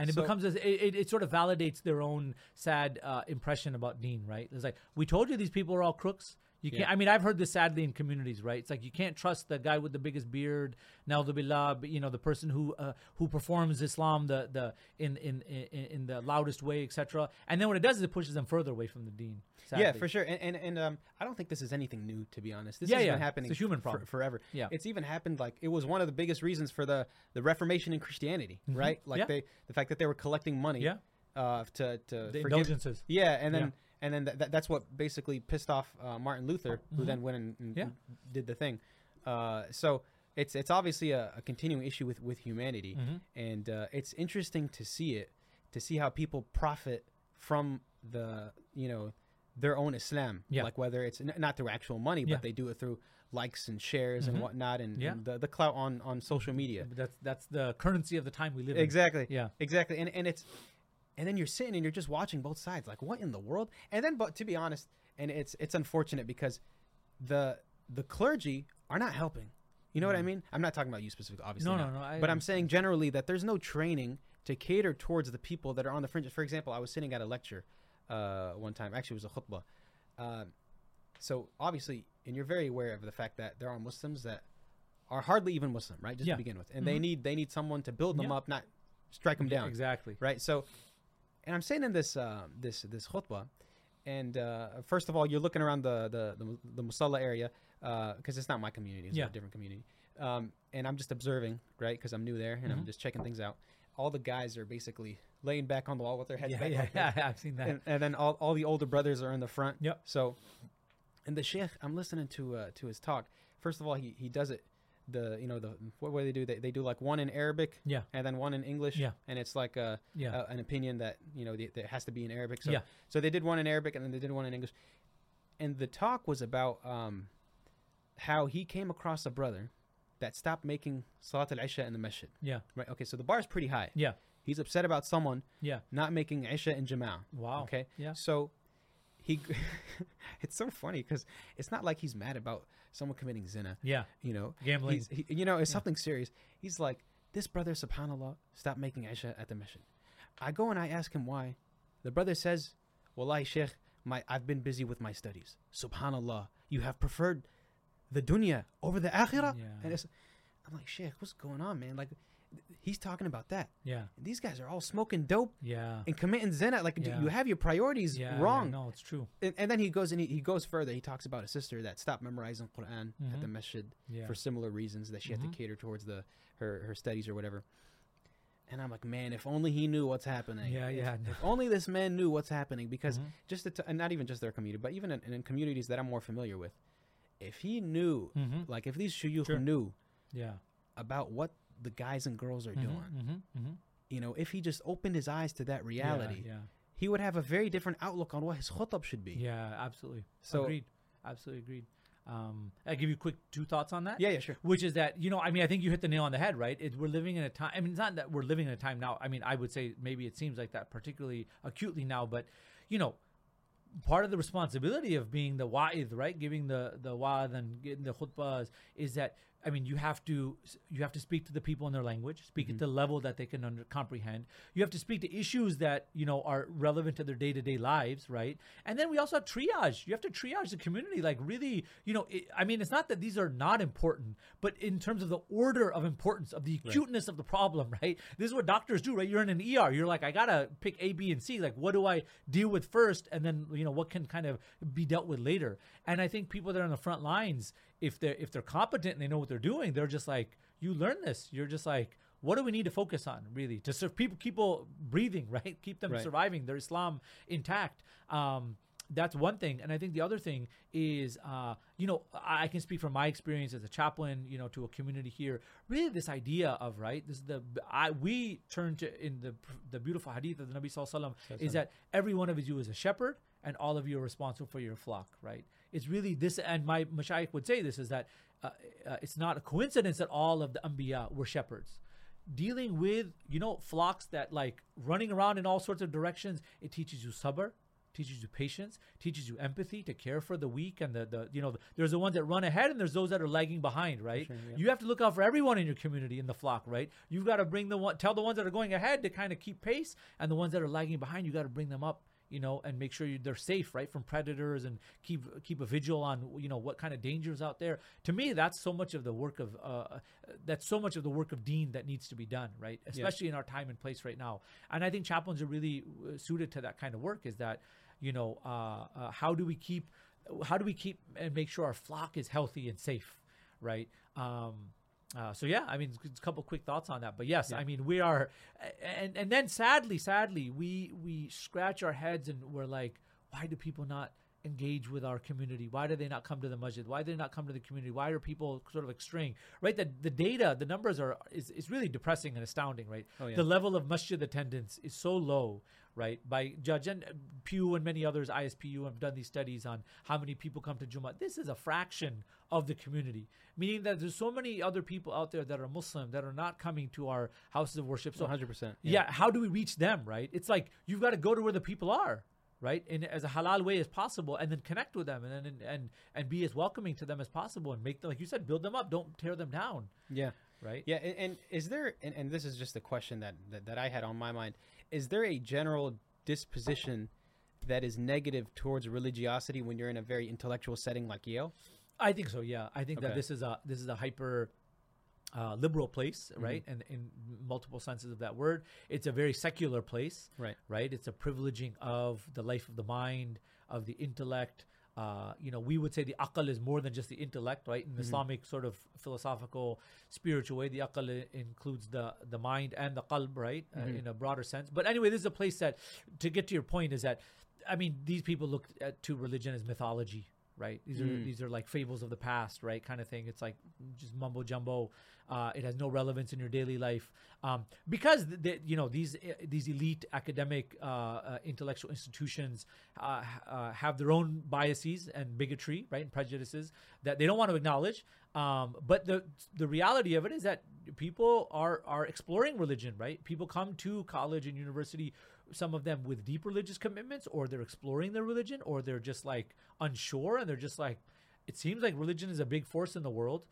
And it So- becomes, a, it, it, it sort of validates their own sad uh, impression about Deen, right? It's like, we told you these people are all crooks. You can't, Yeah. I mean, I've heard this sadly in communities, right? It's like you can't trust the guy with the biggest beard, na'udhubillah, you know, the person who uh, who performs Islam the the in in in, in the loudest way, etc. And then what it does is it pushes them further away from the Deen. yeah for sure and, and and um i don't think this is anything new to be honest this Yeah, has yeah. been happening It's a human for- problem. forever Yeah. it's even happened like it was one of the biggest reasons for the the reformation in christianity right like Mm-hmm. They the fact that they were collecting money Yeah. uh to to The forgive indulgences. Yeah, and then. And then th- th- that's what basically pissed off uh, Martin Luther, who then went and, and Mm-hmm. Yeah. did the thing. Uh, so it's it's obviously a, a continuing issue with with humanity, Mm-hmm. and uh, it's interesting to see it, to see how people profit from the you know their own Islam, Yeah. like whether it's n- not through actual money, but Yeah. they do it through likes and shares and Mhm. whatnot, and, Yeah. and the the clout on on social media. That's that's the currency of the time we live in. Exactly. Yeah. Exactly. And and it's and then you're sitting and you're just watching both sides. Like what in the world? And then but to be honest, and it's it's unfortunate because the the clergy are not helping. You know what I mean? I'm not talking about you specifically, obviously. Mm-hmm. No, not. no, no, I but I'm saying generally that there's no training to cater towards the people that are on the fringes. For example, I was sitting at a lecture uh, one time. Actually, it was a khutbah. Um, so obviously, and you're very aware of the fact that there are Muslims that are hardly even Muslim, right? Just Yeah. to begin with, and they need they need someone to build them Yeah. up, not strike them down Exactly. right? So, and I'm saying in this uh, this this khutbah, and uh, first of all, you're looking around the the the, the musalla area because it's not my community; it's Yeah. a different community. Um, and I'm just observing, right? Because I'm new there, and I'm Mhm. just checking things out. All the guys are basically laying back on the wall with their heads Yeah, back, yeah, this. <laughs> yeah, I've seen that. And, and then all, all the older brothers are in the front. Yep. So, and the sheikh, I'm listening to uh, to his talk. First of all, he, he does it the you know the what way they do they, they do like one in Arabic Yeah. and then one in English Yeah. and it's like a, Yeah. a an opinion that you know the, that has to be in Arabic so Yeah. so they did one in Arabic and then they did one in English and the talk was about um how he came across a brother that stopped making Salat al-Isha in the masjid yeah. right okay so the bar is pretty high Yeah. he's upset about someone Yeah. not making Isha in Jama'ah Wow. okay Yeah. so he <laughs> it's so funny because it's not like he's mad about someone committing zina Yeah. you know Gambling. He's, he, you know, it's Yeah. something serious. He's like, this brother, subhanAllah, stopped making Isha at the masjid. I go and I ask him why. The brother says, Wallahi, Sheikh, my, I've been busy with my studies. Subhanallah, you have preferred the dunya over the akhirah? Yeah. And it's, I'm like, Sheikh, what's going on, man? Like, he's talking about that. Yeah. These guys are all smoking dope Yeah. and committing zina. Like, Yeah. you have your priorities Yeah. yeah, wrong. No, it's true. And, and then he goes and he, he goes further. He talks about a sister that stopped memorizing Quran at the Mhm. masjid Yeah. for similar reasons that she had Mhm. to cater towards the her her studies or whatever. And I'm like, man, if only he knew what's happening. Yeah, yeah, no. If only this man knew what's happening, because Mhm. just to t- and not even just their community, but even in, in communities that I'm more familiar with, if he knew, Mhm. like if these shuyukh Sure. knew Yeah. about what the guys and girls are Mhm, doing, mhm, mhm. you know, if he just opened his eyes to that reality, Yeah. he would have a very different outlook on what his khutab should be. Yeah. yeah absolutely. So agreed. Absolutely agreed. Um, I give you quick two thoughts on that. yeah, yeah, sure. which is that you know i mean i think you hit the nail on the head right it, we're living in a time i mean it's not that we're living in a time now i mean i would say maybe it seems like that particularly acutely now but you know part of the responsibility of being the wa'id right giving the the wa'ad and getting the khutbahs is that I mean, you have to you have to speak to the people in their language, speak at the level that they can under, comprehend. You have to speak to issues that you know are relevant to their day to day lives, right? And then we also have triage. You have to triage the community, like really, you know. It, I mean, it's not that these are not important, but in terms of the order of importance of the acuteness of the problem, <laughs> right? This is what doctors do, right? You're in an ER. You're like, I gotta pick A, B, and C. Like, what do I deal with first, and then you know what can kind of be dealt with later. And I think people that are on the front lines if they're if they're competent and they know what they're doing, they're just like, you learn this. You're just like, what do we need to focus on really to serve people, people breathing, <laughs> right? Keep them Right. surviving, their Islam intact. Um, that's one thing, and I think the other thing is, uh, you know, I can speak from my experience as a chaplain, you know, to a community here. Really, this idea of right, this is the I we turn to in the the beautiful hadith of the Nabi Sallallahu Alaihi Wasallam is that every one of you is a shepherd, and all of you are responsible for your flock, right? It's really this, and my mashayikh would say this is that uh, uh, it's not a coincidence that all of the anbiya were shepherds. Dealing with you know flocks that like running around in all sorts of directions, it teaches you sabr, teaches you patience, teaches you empathy to care for the weak and the, the you know there's the ones that run ahead and there's those that are lagging behind, right? Sure, yeah. You have to look out for everyone in your community in the flock, right? You've got to bring the one tell the ones that are going ahead to kind of keep pace and the ones that are lagging behind, you got to bring them up you know, and make sure you, they're safe, right, from predators, and keep keep a vigil on, you know, what kind of dangers out there. To me, that's so much of the work of, uh, that's so much of the work of Deen that needs to be done, right, especially in our time and place right now. And I think chaplains are really uh, suited to that kind of work. Is that, you know, uh, uh, how do we keep, how do we keep and make sure our flock is healthy and safe, right? Um, uh, so yeah, I mean, a couple quick thoughts on that, but yes, I mean, we are, and and then sadly, sadly, we we scratch our heads and we're like, why do people not engage with our community? Why do they not come to the masjid? Why do they not come to the community? Why are people sort of like straying? Right, the the data, the numbers are is, is really depressing and astounding. Right, Oh, yeah. the level of masjid attendance is so low. Right, by Judge and uh, Pew and many others, ISPU have done these studies on how many people come to Jummah. This is a fraction of the community, meaning that there's so many other people out there that are Muslim that are not coming to our houses of worship. So 100%. yeah. how do we reach them, right? It's like you've got to go to where the people are, right? In as a halal way as possible and then connect with them and then and, and and be as welcoming to them as possible and make them like you said, build them up, don't tear them down, Yeah. Right? Yeah, and, and is there, and, and this is just a question that, that, that I had on my mind, is there a general disposition that is negative towards religiosity when you're in a very intellectual setting like Yale? I think so. Yeah, I think that this is a this is a hyper uh, liberal place, Mm-hmm. right? And in multiple senses of that word, it's a very secular place, Right. Right? It's a privileging of the life of the mind, of the intellect. Uh, you know, we would say the akal is more than just the intellect, right? In Mm-hmm. Islamic sort of philosophical, spiritual way, the akal i- includes the the mind and the qalb, right? Uh, Mm-hmm. in a broader sense. But anyway, this is a place that, to get to your point, is that, I mean, these people look at to religion as mythology, right? These are Mm. these are like fables of the past, right? Kind of thing. It's like just mumbo jumbo. Uh, it has no relevance in your daily life um, because th- th- you know these uh, these elite academic uh, uh, intellectual institutions uh, uh, have their own biases and bigotry, right, and prejudices that they don't want to acknowledge. Um, but the the reality of it is that people are are exploring religion, right? People come to college and university, some of them with deep religious commitments, or they're exploring their religion, or they're just like unsure, and they're just like, it seems like religion is a big force in the world.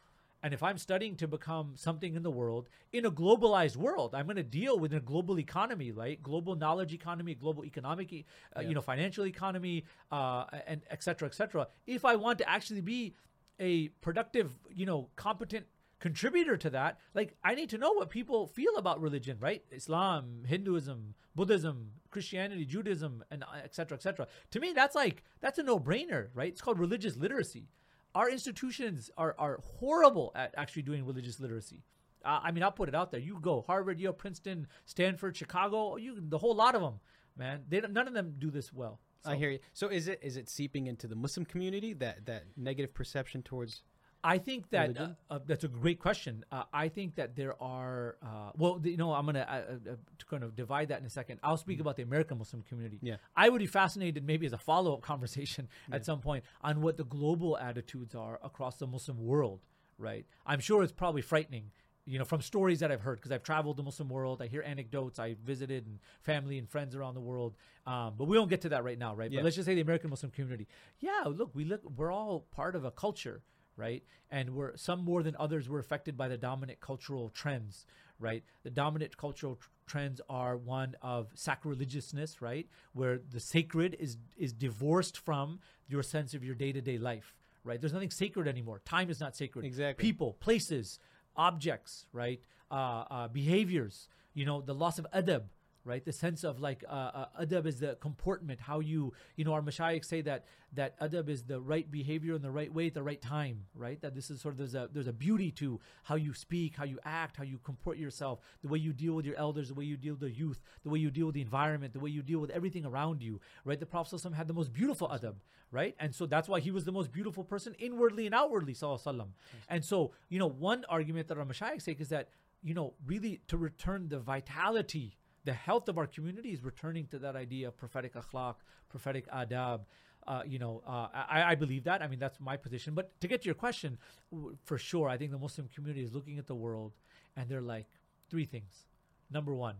And if I'm studying to become something in the world, in a globalized world, I'm going to deal with a global economy, right? Global knowledge economy, global economic, e- uh, Yeah. you know, financial economy, uh, and et cetera, et cetera. If I want to actually be a productive, you know, competent contributor to that, like I need to know what people feel about religion, right? Islam, Hinduism, Buddhism, Christianity, Judaism, and etc. et cetera, et cetera. To me, that's like that's a no-brainer, right? It's called religious literacy. Our institutions are are horrible at actually doing religious literacy. Uh, I mean, I'll put it out there. You go Harvard, Yale, Princeton, Stanford, Chicago. You the whole lot of them, man. They none of them do this well. I hear you. So is it is it seeping into the Muslim community that that negative perception towards? I think that uh, uh, that's a great question. Uh, I think that there are uh, well, you know, I'm gonna uh, uh, to kind of divide that in a second. I'll speak about the American Muslim community. Mm-hmm. Yeah. I would be fascinated, maybe as a follow up conversation <laughs> at some point, on what the global attitudes are across the Muslim world. Right? I'm sure it's probably frightening. You know, from stories that I've heard, because I've traveled the Muslim world, I hear anecdotes, I visited and family and friends around the world. Um, but we don't get to that right now, right? Yeah. But let's just say the American Muslim community. Yeah, look, we look, we're all part of a culture, right? And we're some more than others were affected by the dominant cultural trends, right? The dominant cultural tr- trends are one of sacrilegiousness, right, where the sacred is is divorced from your sense of your day to day life, right? There's nothing sacred anymore. Time is not sacred. Exactly. People, places, objects, right? Uh, uh, behaviors. You know, the loss of adab, right? The sense of like uh, uh, adab is the comportment, how you, you know, our mashayikh say that that adab is the right behavior in the right way at the right time, right? That this is sort of there's a there's a beauty to how you speak, how you act, how you comport yourself, the way you deal with your elders, the way you deal with the youth, the way you deal with the environment, the way you deal with everything around you, right? The Prophet ﷺ had the most beautiful adab, right? And so that's why he was the most beautiful person inwardly and outwardly, sallallahu. And so, you know, one argument that our mashayikh say is that, you know, really to return the vitality the health of our community is returning to that idea of prophetic akhlaq, prophetic adab. Uh, you know, uh, I, I believe that. I mean, that's my position. But to get to your question, w- for sure, I think the Muslim community is looking at the world and they're like, three things. Number one,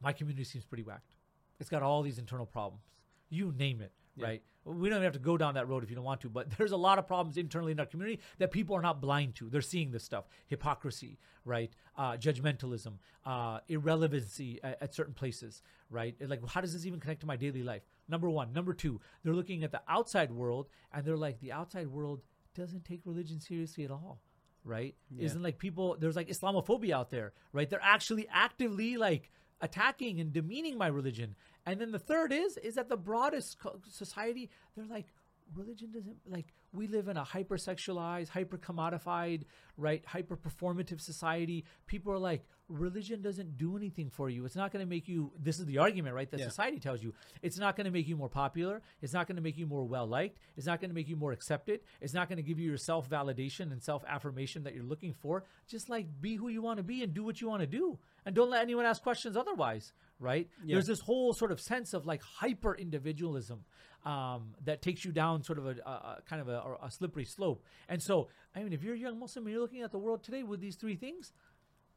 my community seems pretty whacked. It's got all these internal problems. You name it, Yeah. right? We don't even have to go down that road if you don't want to, but <laughs> there's a lot of problems internally in our community that people are not blind to. They're seeing this stuff hypocrisy, right? Uh, judgmentalism, uh, irrelevancy at, at certain places, right? Like, how does this even connect to my daily life? Number one. Number two, they're looking at the outside world and they're like, the outside world doesn't take religion seriously at all right? Yeah. Isn't like people there's like Islamophobia out there, right? They're actually actively like attacking and demeaning my religion. And then the third is is that the broadest society they're like religion doesn't like we live in a hypersexualized, hyper commodified, right? Hyper performative society. People are like religion doesn't do anything for you. It's not going to make you this is the argument, right? That Yeah. society tells you. It's not going to make you more popular. It's not going to make you more well liked. It's not going to make you more accepted. It's not going to give you your self validation and self affirmation that you're looking for. Just like be who you want to be and do what you want to do. And don't let anyone ask questions otherwise, right? Yeah. There's this whole sort of sense of like hyper individualism um, that takes you down sort of a, a, a kind of a, a slippery slope. And so, I mean, if you're a young Muslim and you're looking at the world today with these three things,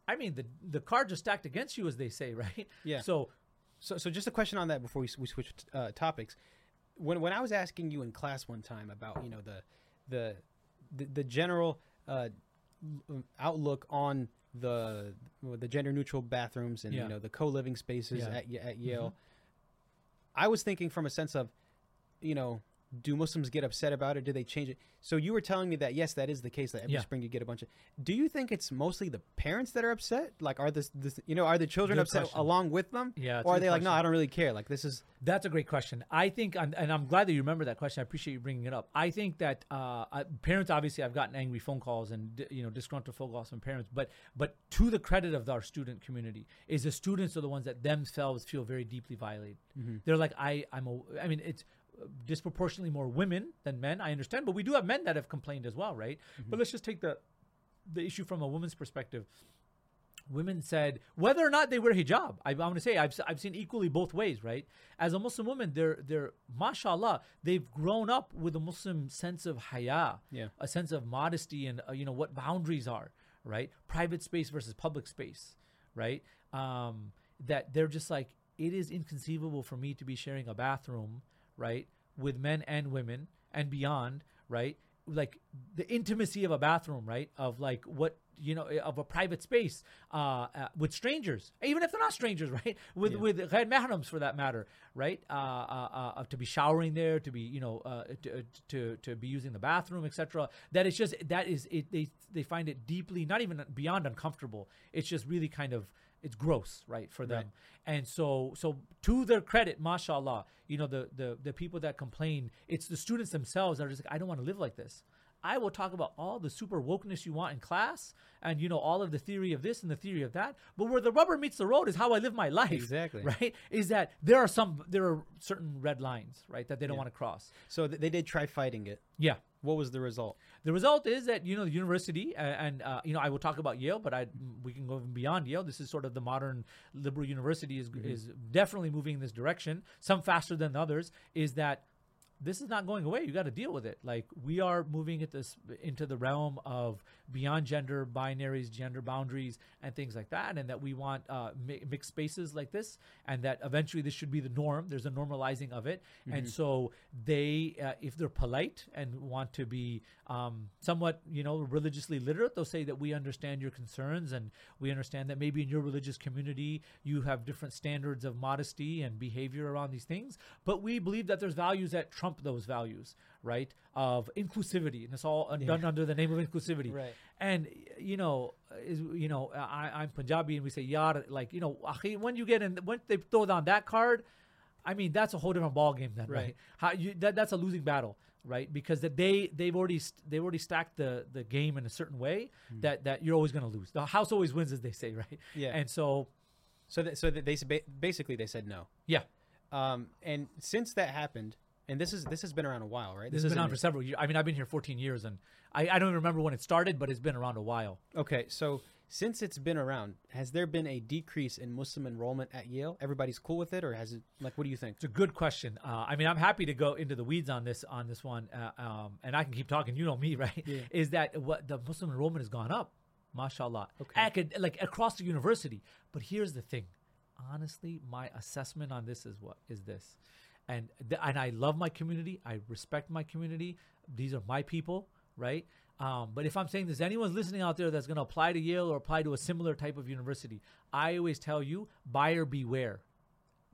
I mean, the the cards are stacked against you, as they say, <laughs> right? Yeah. So So, so just a question on that before we, we switch uh, topics. When when I was asking you in class one time about you know the the the, the general uh, outlook on the the gender neutral bathrooms and Yeah. you know the co living spaces Yeah. at at mm-hmm. Yale, I was thinking from a sense of, you know, do Muslims get upset about it? Do they change it? So you were telling me that yes, that is the case. That every Yeah. spring you get a bunch of. Do you think it's mostly the parents that are upset? Like, are this, this you know, are the children Good upset question. along with them? Yeah, Or are they like, no. I don't really care. Like, this is That's a great question. I think, and and I'm glad that you remember that question. I appreciate you bringing it up. I think that uh, I- parents, obviously, I've gotten angry phone calls and you know disgruntled phone calls from parents. But but to the credit of our student community, is the students are the ones that themselves feel very deeply violated. They're like, I I'm a, I mean, it's disproportionately more women than men. I understand, but we do have men that have complained as well, right? But let's just take the the issue from a woman's perspective. Women said whether or not they wear hijab. I, I want to say I've, I've seen equally both ways, right? As a Muslim woman, they're they're mashallah, they've grown up with a Muslim sense of haya, Yeah. a sense of modesty and uh, you know what boundaries are, right? Private space versus public space, right? Um, that they're just like it is inconceivable for me to be sharing a bathroom, right, with men and women and beyond, right? Like the intimacy of a bathroom, right? Of like what you know of a private space uh, uh, with strangers, even if they're not strangers, <laughs> right? With Yeah. with ghair mahrams for that matter, right? Uh, uh, uh, to be showering there, to be you know uh, to, to to be using the bathroom, etc. That is just that is it. They they find it deeply not even beyond uncomfortable. It's just really kind of it's gross, right, for them. And so so to their credit, mashallah, you know the the the people that complain, it's the students themselves that are just like, I don't want to live like this. I will talk about all the super wokeness you want in class and you know all of the theory of this and the theory of that. But where the rubber meets the road is how I live my life. Exactly. <laughs> Right? Is that there are some there are certain red lines, right, that they don't Yeah. want to cross. So th- they did try fighting it. Yeah. What was the result? The result is that you know the university, uh, and uh, you know I will talk about Yale, but I we can go even beyond Yale. This is sort of the modern liberal university is is definitely moving in this direction. Some faster than others. Is that this is not going away. You got to deal with it. Like we are moving at this into the realm of beyond gender binaries, gender boundaries, and things like that, and that we want uh, mi- mixed spaces like this, and that eventually this should be the norm. There's a normalizing of it, and so they, uh, if they're polite and want to be um, somewhat, you know, religiously literate, they'll say that we understand your concerns, and we understand that maybe in your religious community you have different standards of modesty and behavior around these things, but we believe that there's values that trump those values, right? Of inclusivity, and it's all uh, done under the name of inclusivity. Right. And you know, is you know, I, I'm Punjabi, and we say yar, like you know, when you get in, when they throw down that card, I mean, that's a whole different ball game then, right? Right. How you that, that's a losing battle, right? Because that they they've already they've already stacked the the game in a certain way that that you're always going to lose. The house always wins, as they say, <laughs> right? Yeah. And so, So that so th- they basically they said no. yeah, Um, and since that happened, and this is this has been around a while, right? this has been on for several years. I mean, I've been here 14 years, and I, I don't even remember when it started, but it's been around a while. Okay, so since it's been around, has there been a decrease in Muslim enrollment at Yale? Everybody's cool with it, or has it? Like, what do you think? It's a good question. Uh, I mean, I'm happy to go into the weeds on this on this one, uh, um, and I can keep talking. You know me, <laughs> right? Yeah. Is that what the Muslim enrollment has gone up? Mashallah. Okay. Acad- like across the university. But here's the thing. Honestly, my assessment on this is what is this, and th- and I love my community. I respect my community. These are my people, right? Um, but if I'm saying there's anyone listening out there that's going to apply to Yale or apply to a similar type of university, I always tell you, buyer beware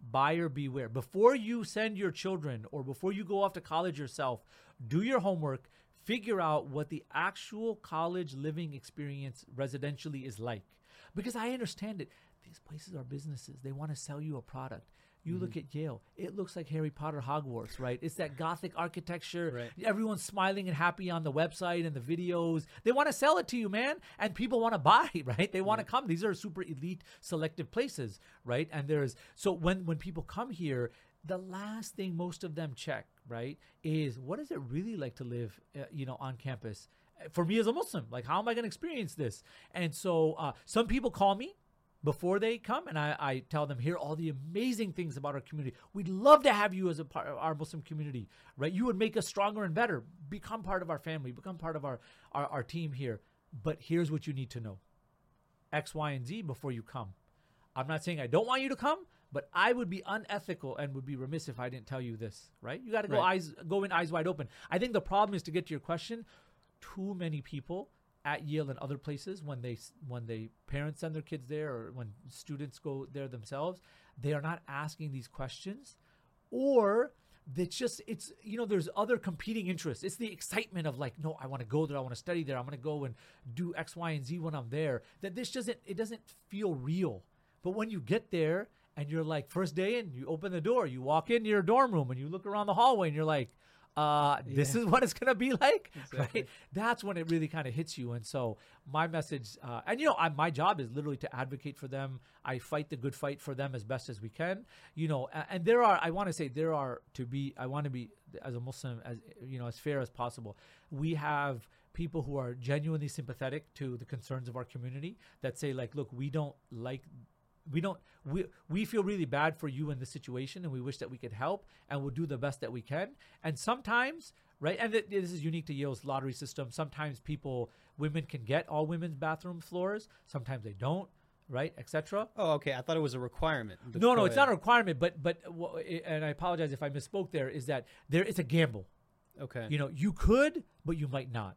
buyer beware. Before you send your children or before you go off to college yourself, do your homework, figure out what the actual college living experience residentially is like. Because I understand it. These places are businesses. They want to sell you a product. You look at Yale, it looks like Harry Potter Hogwarts, right? It's that gothic architecture. Right. Everyone's smiling and happy on the website and the videos. They want to sell it to you, man. And people want to buy, <laughs> right? They want to come. These are super elite selective places, right? And there's so when when people come here, the last thing most of them check, right, is what is it really like to live, uh, you know, on campus? Uh, For me as a Muslim, like how am I going to experience this? And so uh, some people call me before they come and I, I tell them here are all the amazing things about our community. We'd love to have you as a part of our muslim community right? You would make us stronger and better. Become part of our family. Become part of our, our, our team here. But here's what you need to know. X y and z before you come. I'm not saying i don't want you to come but i would be unethical and would be remiss if i didn't tell you this right? You got to go Right. eyes go in eyes wide open. I think the problem is to get to your question too many people at Yale and other places when they when they parents send their kids there or when students go there themselves, they are not asking these questions, or it's just it's you know there's other competing interests. It's the excitement of like no, I want to go there, I want to study there, I'm going to go and do X, Y, and Z when I'm there. That this doesn't it doesn't feel real. But when you get there and you're like first day in, you open the door, you walk into your dorm room and you look around the hallway and you're like, uh, <laughs> this Yeah. is what it's gonna be like, Exactly. right? That's when it really kind of hits you. And so my message, uh, and you know, I, my job is literally to advocate for them. I fight the good fight for them as best as we can. You know, a- and there are, I want to say, there are to be, I want to be as a Muslim as you know as fair as possible. We have people who are genuinely sympathetic to the concerns of our community that say like, look, we don't like we don't we we feel really bad for you in this situation and we wish that we could help and we'll do the best that we can. And sometimes right and th- this is unique to yale's lottery system. Sometimes people women can get all women's bathroom floors. Sometimes they don't right etc Oh, okay. I thought it was a requirement. no no it's not a requirement but but and i apologize if i misspoke there is that there it's a gamble. Okay. you know you could but you might not.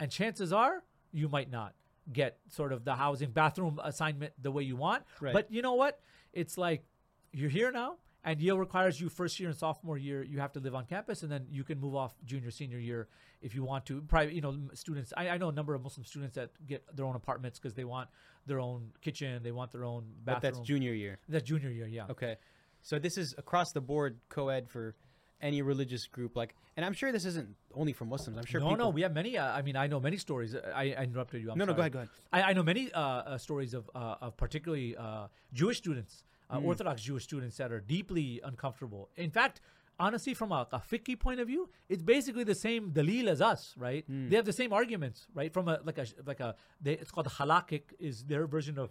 And chances are you might not get sort of the housing bathroom assignment the way you want Right. but you know what it's like you're here now and yale requires you first year and sophomore year you have to live on campus and then you can move off junior senior year if you want to private you know students I, I know a number of muslim students that get their own apartments because they want their own kitchen they want their own bathroom but that's junior year. that's junior year yeah Okay. So this is across the board co-ed for any religious group like and I'm sure this isn't only for Muslims. I'm sure no, people no, we have many. Uh, I mean, I know many stories. I, I interrupted you. I'm No, no, go ahead, go ahead. I, I know many uh, uh, stories of, uh, of particularly uh, Jewish students, uh, Mm. Orthodox Jewish students that are deeply uncomfortable. In fact, honestly, from a, a point of view, it's basically the same dalil as us, right? Mm. They have the same arguments, right? From a like a like a they, it's called halakhic is their version of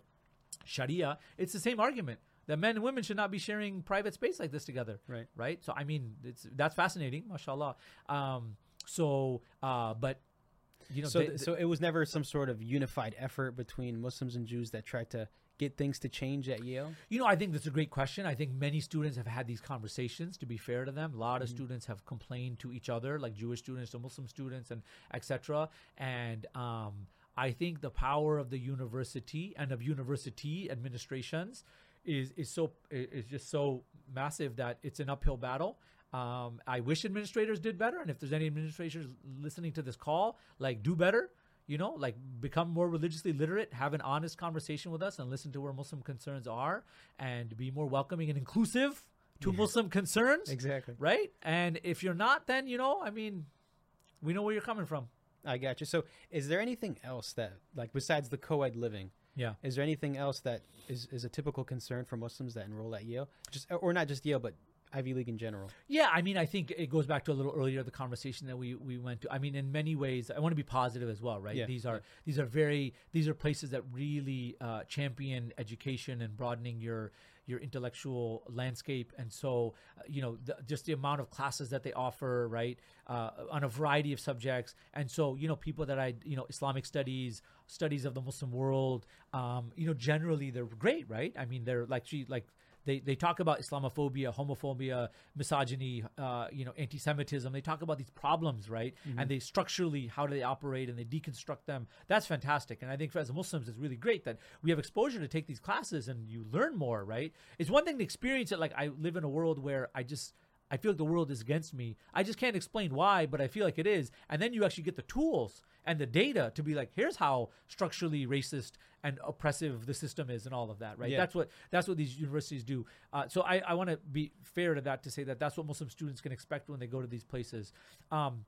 Sharia. It's the same argument that men and women should not be sharing private space like this together Right. right? So I mean, it's that's fascinating, mashallah. Um, so, uh, but you know, so they- th- so it was never some sort of unified effort between Muslims and Jews that tried to get things to change at Yale. you know, I think that's a great question. I think many students have had these conversations. To be fair to them, a lot Mm-hmm. of students have complained to each other, like Jewish students to Muslim students, and etc. And um, I think the power of the university and of university administrations is is so is just so massive that it's an uphill battle. Um, I wish administrators did better, and if there's any administrators listening to this call, like do better. You know, like become more religiously literate, have an honest conversation with us, and listen to where Muslim concerns are, and be more welcoming and inclusive to Muslim concerns. Exactly. Right? And if you're not, then you know, I mean, we know where you're coming from. I got you. So is there anything else that like besides the co-ed living? Yeah. Is there anything else that is, is a typical concern for Muslims that enroll at Yale? Just or not just Yale, but Ivy League in general. Yeah, I mean, I think it goes back to a little earlier the conversation that we we went to. I mean, in many ways, I want to be positive as well, right? Yeah, These are these are very these are places that really uh, champion education and broadening your your intellectual landscape, and so uh, you know the, just the amount of classes that they offer, right, uh, on a variety of subjects, and so you know people that I you know Islamic studies, studies of the Muslim world, um, you know generally they're great, right? I mean, they're like she like they, they talk about Islamophobia, homophobia, misogyny, uh, you know, anti-Semitism. They talk about these problems, right? And they structurally how do they operate and they deconstruct them. That's fantastic. And I think for, as Muslims, it's really great that we have exposure to take these classes and you learn more, right? It's one thing to experience it. Like I live in a world where I just I feel like the world is against me. I just can't explain why, but I feel like it is. And then you actually get the tools and the data to be like, here's how structurally racist and oppressive the system is, and all of that, right? Yeah. That's what that's what these universities do. Uh, so I, I want to be fair to that to say that that's what Muslim students can expect when they go to these places. Um,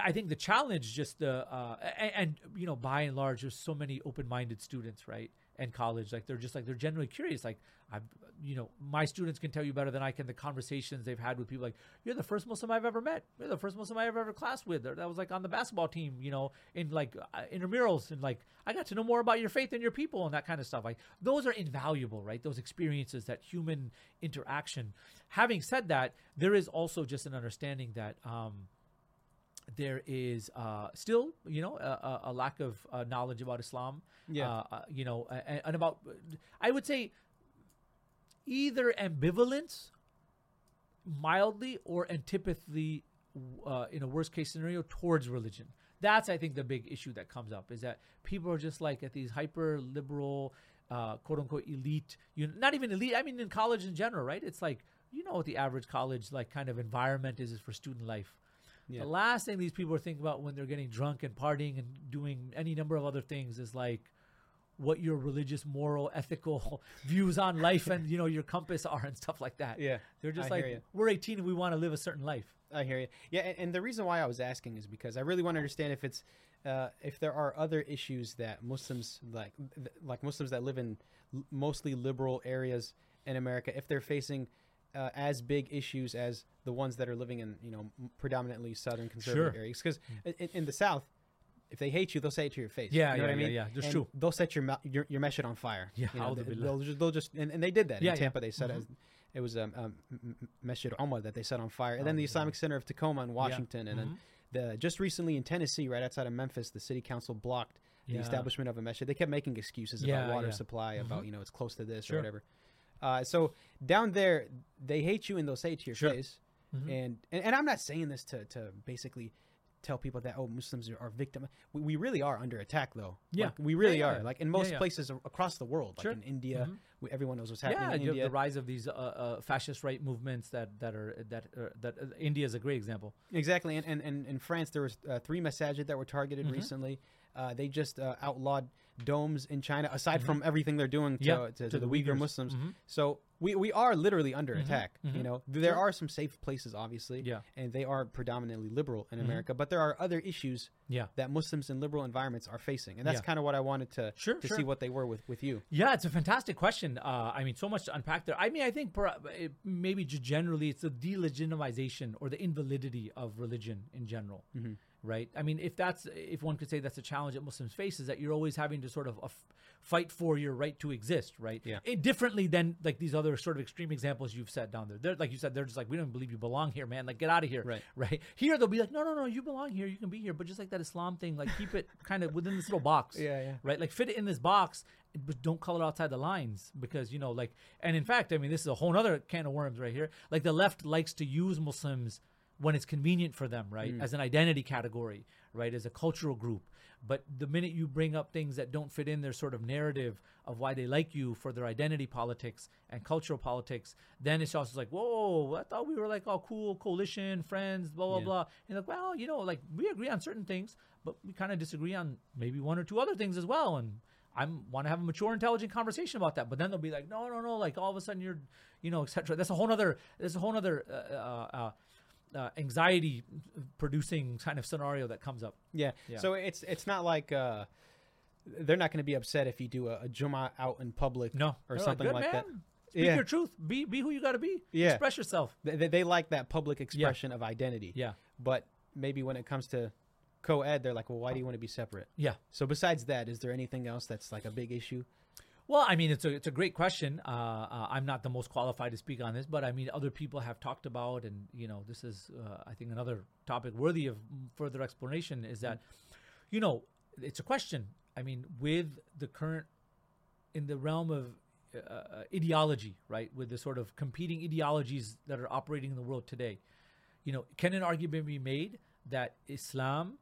I think the challenge, just the uh, and, and you know, by and large, there's so many open-minded students, right? And college, like they're just like they're generally curious. Like I've, you know, my students can tell you better than I can the conversations they've had with people. Like you're the first Muslim I've ever met. You're the first Muslim I ever ever classed with. Or that was like on the basketball team, you know, in like uh, intramurals, and like I got to know more about your faith and your people and that kind of stuff. Like those are invaluable, right? Those experiences, that human interaction. Having said that, there is also just an understanding that. Um, there is uh, still, you know, a, a- lack of uh, knowledge about Islam. Yeah. Uh, uh, you know, and, and about, I would say, either ambivalence, mildly, or antipathy, uh, in a worst case scenario, towards religion. That's, I think, the big issue that comes up is that people are just like at these hyper liberal, uh, quote unquote elite, you not even elite. I mean, in college in general, right? It's like you know what the average college like kind of environment is, is for student life. Yeah. The last thing these people are thinking about when they're getting drunk and partying and doing any number of other things is like what your religious, moral, ethical <laughs> views on life and you know your compass are and stuff like that. Yeah, they're just I like we're 18 and we want to live a certain life. I hear you. Yeah, and, and the reason why I was asking is because I really want to understand if it's uh, if there are other issues that Muslims like like Muslims that live in mostly liberal areas in America, if they're facing uh, as big issues as the ones that are living in you know predominantly southern conservative Sure. areas. Because in, in the South, if they hate you, they'll say it to your face. Yeah, you know yeah, what I yeah, mean. yeah. That's And true. They'll set your your your masjid on fire. Yeah, you know, they, they'll, just they'll just and, and they did that Yeah, in yeah. Tampa. They said Mhm. as it was um, um M- M- Masjid Omar that they set on fire, and then Oh, the yeah. Islamic Center of Tacoma in Washington, and Mhm. then the just recently in Tennessee, right outside of Memphis, the city council blocked the Yeah. establishment of a masjid. They kept making excuses Yeah, about water yeah. supply, about Mhm. you know it's close to this Sure. or whatever. Uh, so down there, they hate you and they'll say it to your Sure. face. Mhm. And, and and I'm not saying this to to basically tell people that oh Muslims are, are victim. We, we really are under attack though. Yeah. Like, we really Yeah, are. Like in most yeah. places across the world, like Sure. in India, Mhm. we, everyone knows what's happening yeah, in India. the rise of these uh, uh, fascist right movements that that are that uh, that uh, India is a great example. Exactly, and and, and in France there was uh, three masajid that were targeted Mhm. recently. Uh, they just uh, outlawed domes in China, aside from everything they're doing to, Mm-hmm. Yeah, to, to to the, the Uyghur Uyghurs. Muslims. Mhm. So we, we are literally under Mhm, attack. You mhm. know, there are some safe places, obviously, Yeah, and they are predominantly liberal in Mhm. America. But there are other issues yeah, that Muslims in liberal environments are facing, and that's Yeah. kind of what I wanted to Sure, to sure. see what they were with with you. yeah. It's a fantastic question. Uh, I mean, so much to unpack there. I mean, I think per, it, maybe just generally it's the delegitimization or the invalidity of religion in general. Right? I mean, if that's if one could say that's a challenge that Muslims face is that you're always having to sort of uh, f- fight for your right to exist, right? Yeah. It, differently than like these other sort of extreme examples you've set down there. They're like you said, they're just like we don't believe you belong here, man. Like get out of here, Right. Right. Here they'll be like, no, no, no, you belong here. You can be here, but just like that Islam thing, like keep it kind of within this little box <laughs> Yeah, yeah. right? Like fit it in this box, but don't color outside the lines because you know, like, and in fact, I mean, this is a whole other can of worms right here. Like the left likes to use Muslims when it's convenient for them, right, as an identity category, right, as a cultural group. But the minute you bring up things that don't fit in their sort of narrative of why they like you for their identity politics and cultural politics, then it's also like, whoa, I thought we were like all cool coalition, friends, blah, blah, Yeah. blah. And like, well, you know, like we agree on certain things, but we kind of disagree on maybe one or two other things as well. And I want to have a mature, intelligent conversation about that. But then they'll be like, no, no, no, like all of a sudden you're, you know, etc. That's a whole other, there's a whole other uh, uh, uh, anxiety producing kind of scenario that comes up. Yeah. Yeah. So it's it's not like uh, they're not going to be upset if you do a, a Juma out in public. No, Or They're something "Good like that. Speak Yeah. your truth. Be be who you got to be. Yeah. Express yourself. They, they, they like that public expression of identity. Yeah. But maybe when it comes to co-ed, they're like, well, why do you want to be separate? Yeah. So besides that, is there anything else that's like a big issue? Well, I mean, it's a it's a great question. Uh, uh, I'm not the most qualified to speak on this, but I mean, other people have talked about, and you know, this is uh, I think another topic worthy of further explanation. Is that, you know, it's a question. I mean, with the current in the realm of uh, uh, ideology, right? With the sort of competing ideologies that are operating in the world today, you know, can an argument be made that Islam,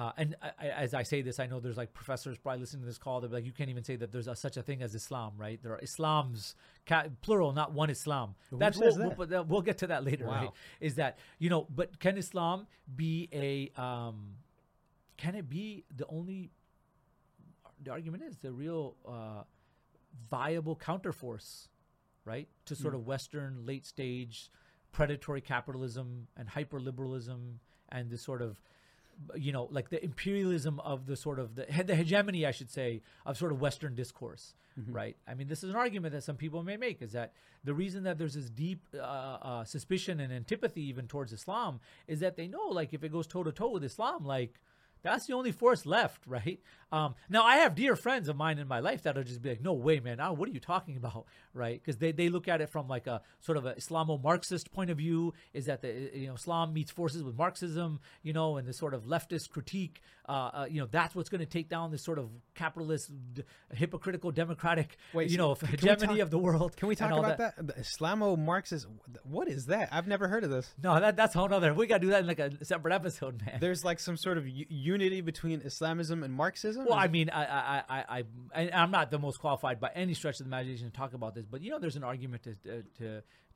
uh, and I, as I say this, I know there's like professors probably listening to this call. They're like, you can't even say that there's a, such a thing as Islam, right? There are Islams, ca- plural, not one Islam. Who That's says we'll, that? We'll, we'll get to that later, right? Is that you know? But can Islam be a? Um, can it be the only? The argument is the real uh, viable counterforce, right, to sort of Western late stage predatory capitalism and hyper liberalism and this sort of you know like the imperialism of the sort of the, the hegemony i should say of sort of western discourse right? I mean this is an argument that some people may make is that the reason that there's this deep uh, uh, suspicion and antipathy even towards islam is that they know like if it goes toe to toe with islam like that's the only force left, right? Um, now, I have dear friends of mine in my life that'll just be like, "No way, man! Ah, what are you talking about?" <laughs> Right? Because they, they look at it from like a sort of a Islamo-Marxist point of view. Is that the you know Islam meets forces with Marxism, you know, and the sort of leftist critique. Uh, uh, you know, that's what's going to take down this sort of capitalist, d- hypocritical, democratic, Wait, you know, we hegemony talk- of the world. Can we talk about that? The Islamo-Marxist. What is that? I've never heard of this. No, that that's a whole other. We got to do that in like a separate episode, man. There's like some sort of u- unity between Islamism and Marxism. Well, I mean, I, I, I, I, I'm not the most qualified by any stretch of the imagination to talk about this, but you know, there's an argument to to to,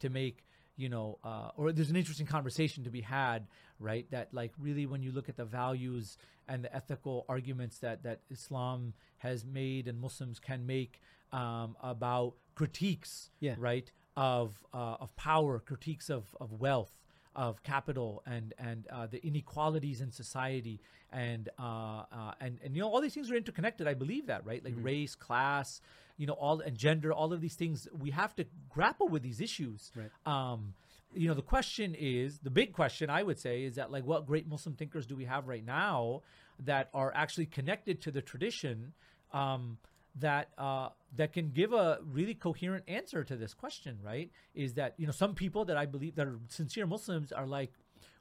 to make, you know, uh, or there's an interesting conversation to be had, right? That like really, when you look at the values and the ethical arguments that that Islam has made and Muslims can make um, about critiques, Yeah. right, of uh, of power, critiques of of wealth. Of capital and and uh, the inequalities in society and uh, uh, and and you know all these things are interconnected. I believe that right, like race, class, you know, all and gender, all of these things. We have to grapple with these issues. Right. Um, you know, the question is the big question I would say is that like what great Muslim thinkers do we have right now that are actually connected to the tradition? Um, that uh, that can give a really coherent answer to this question, right? Is that you know some people that I believe that are sincere Muslims are like,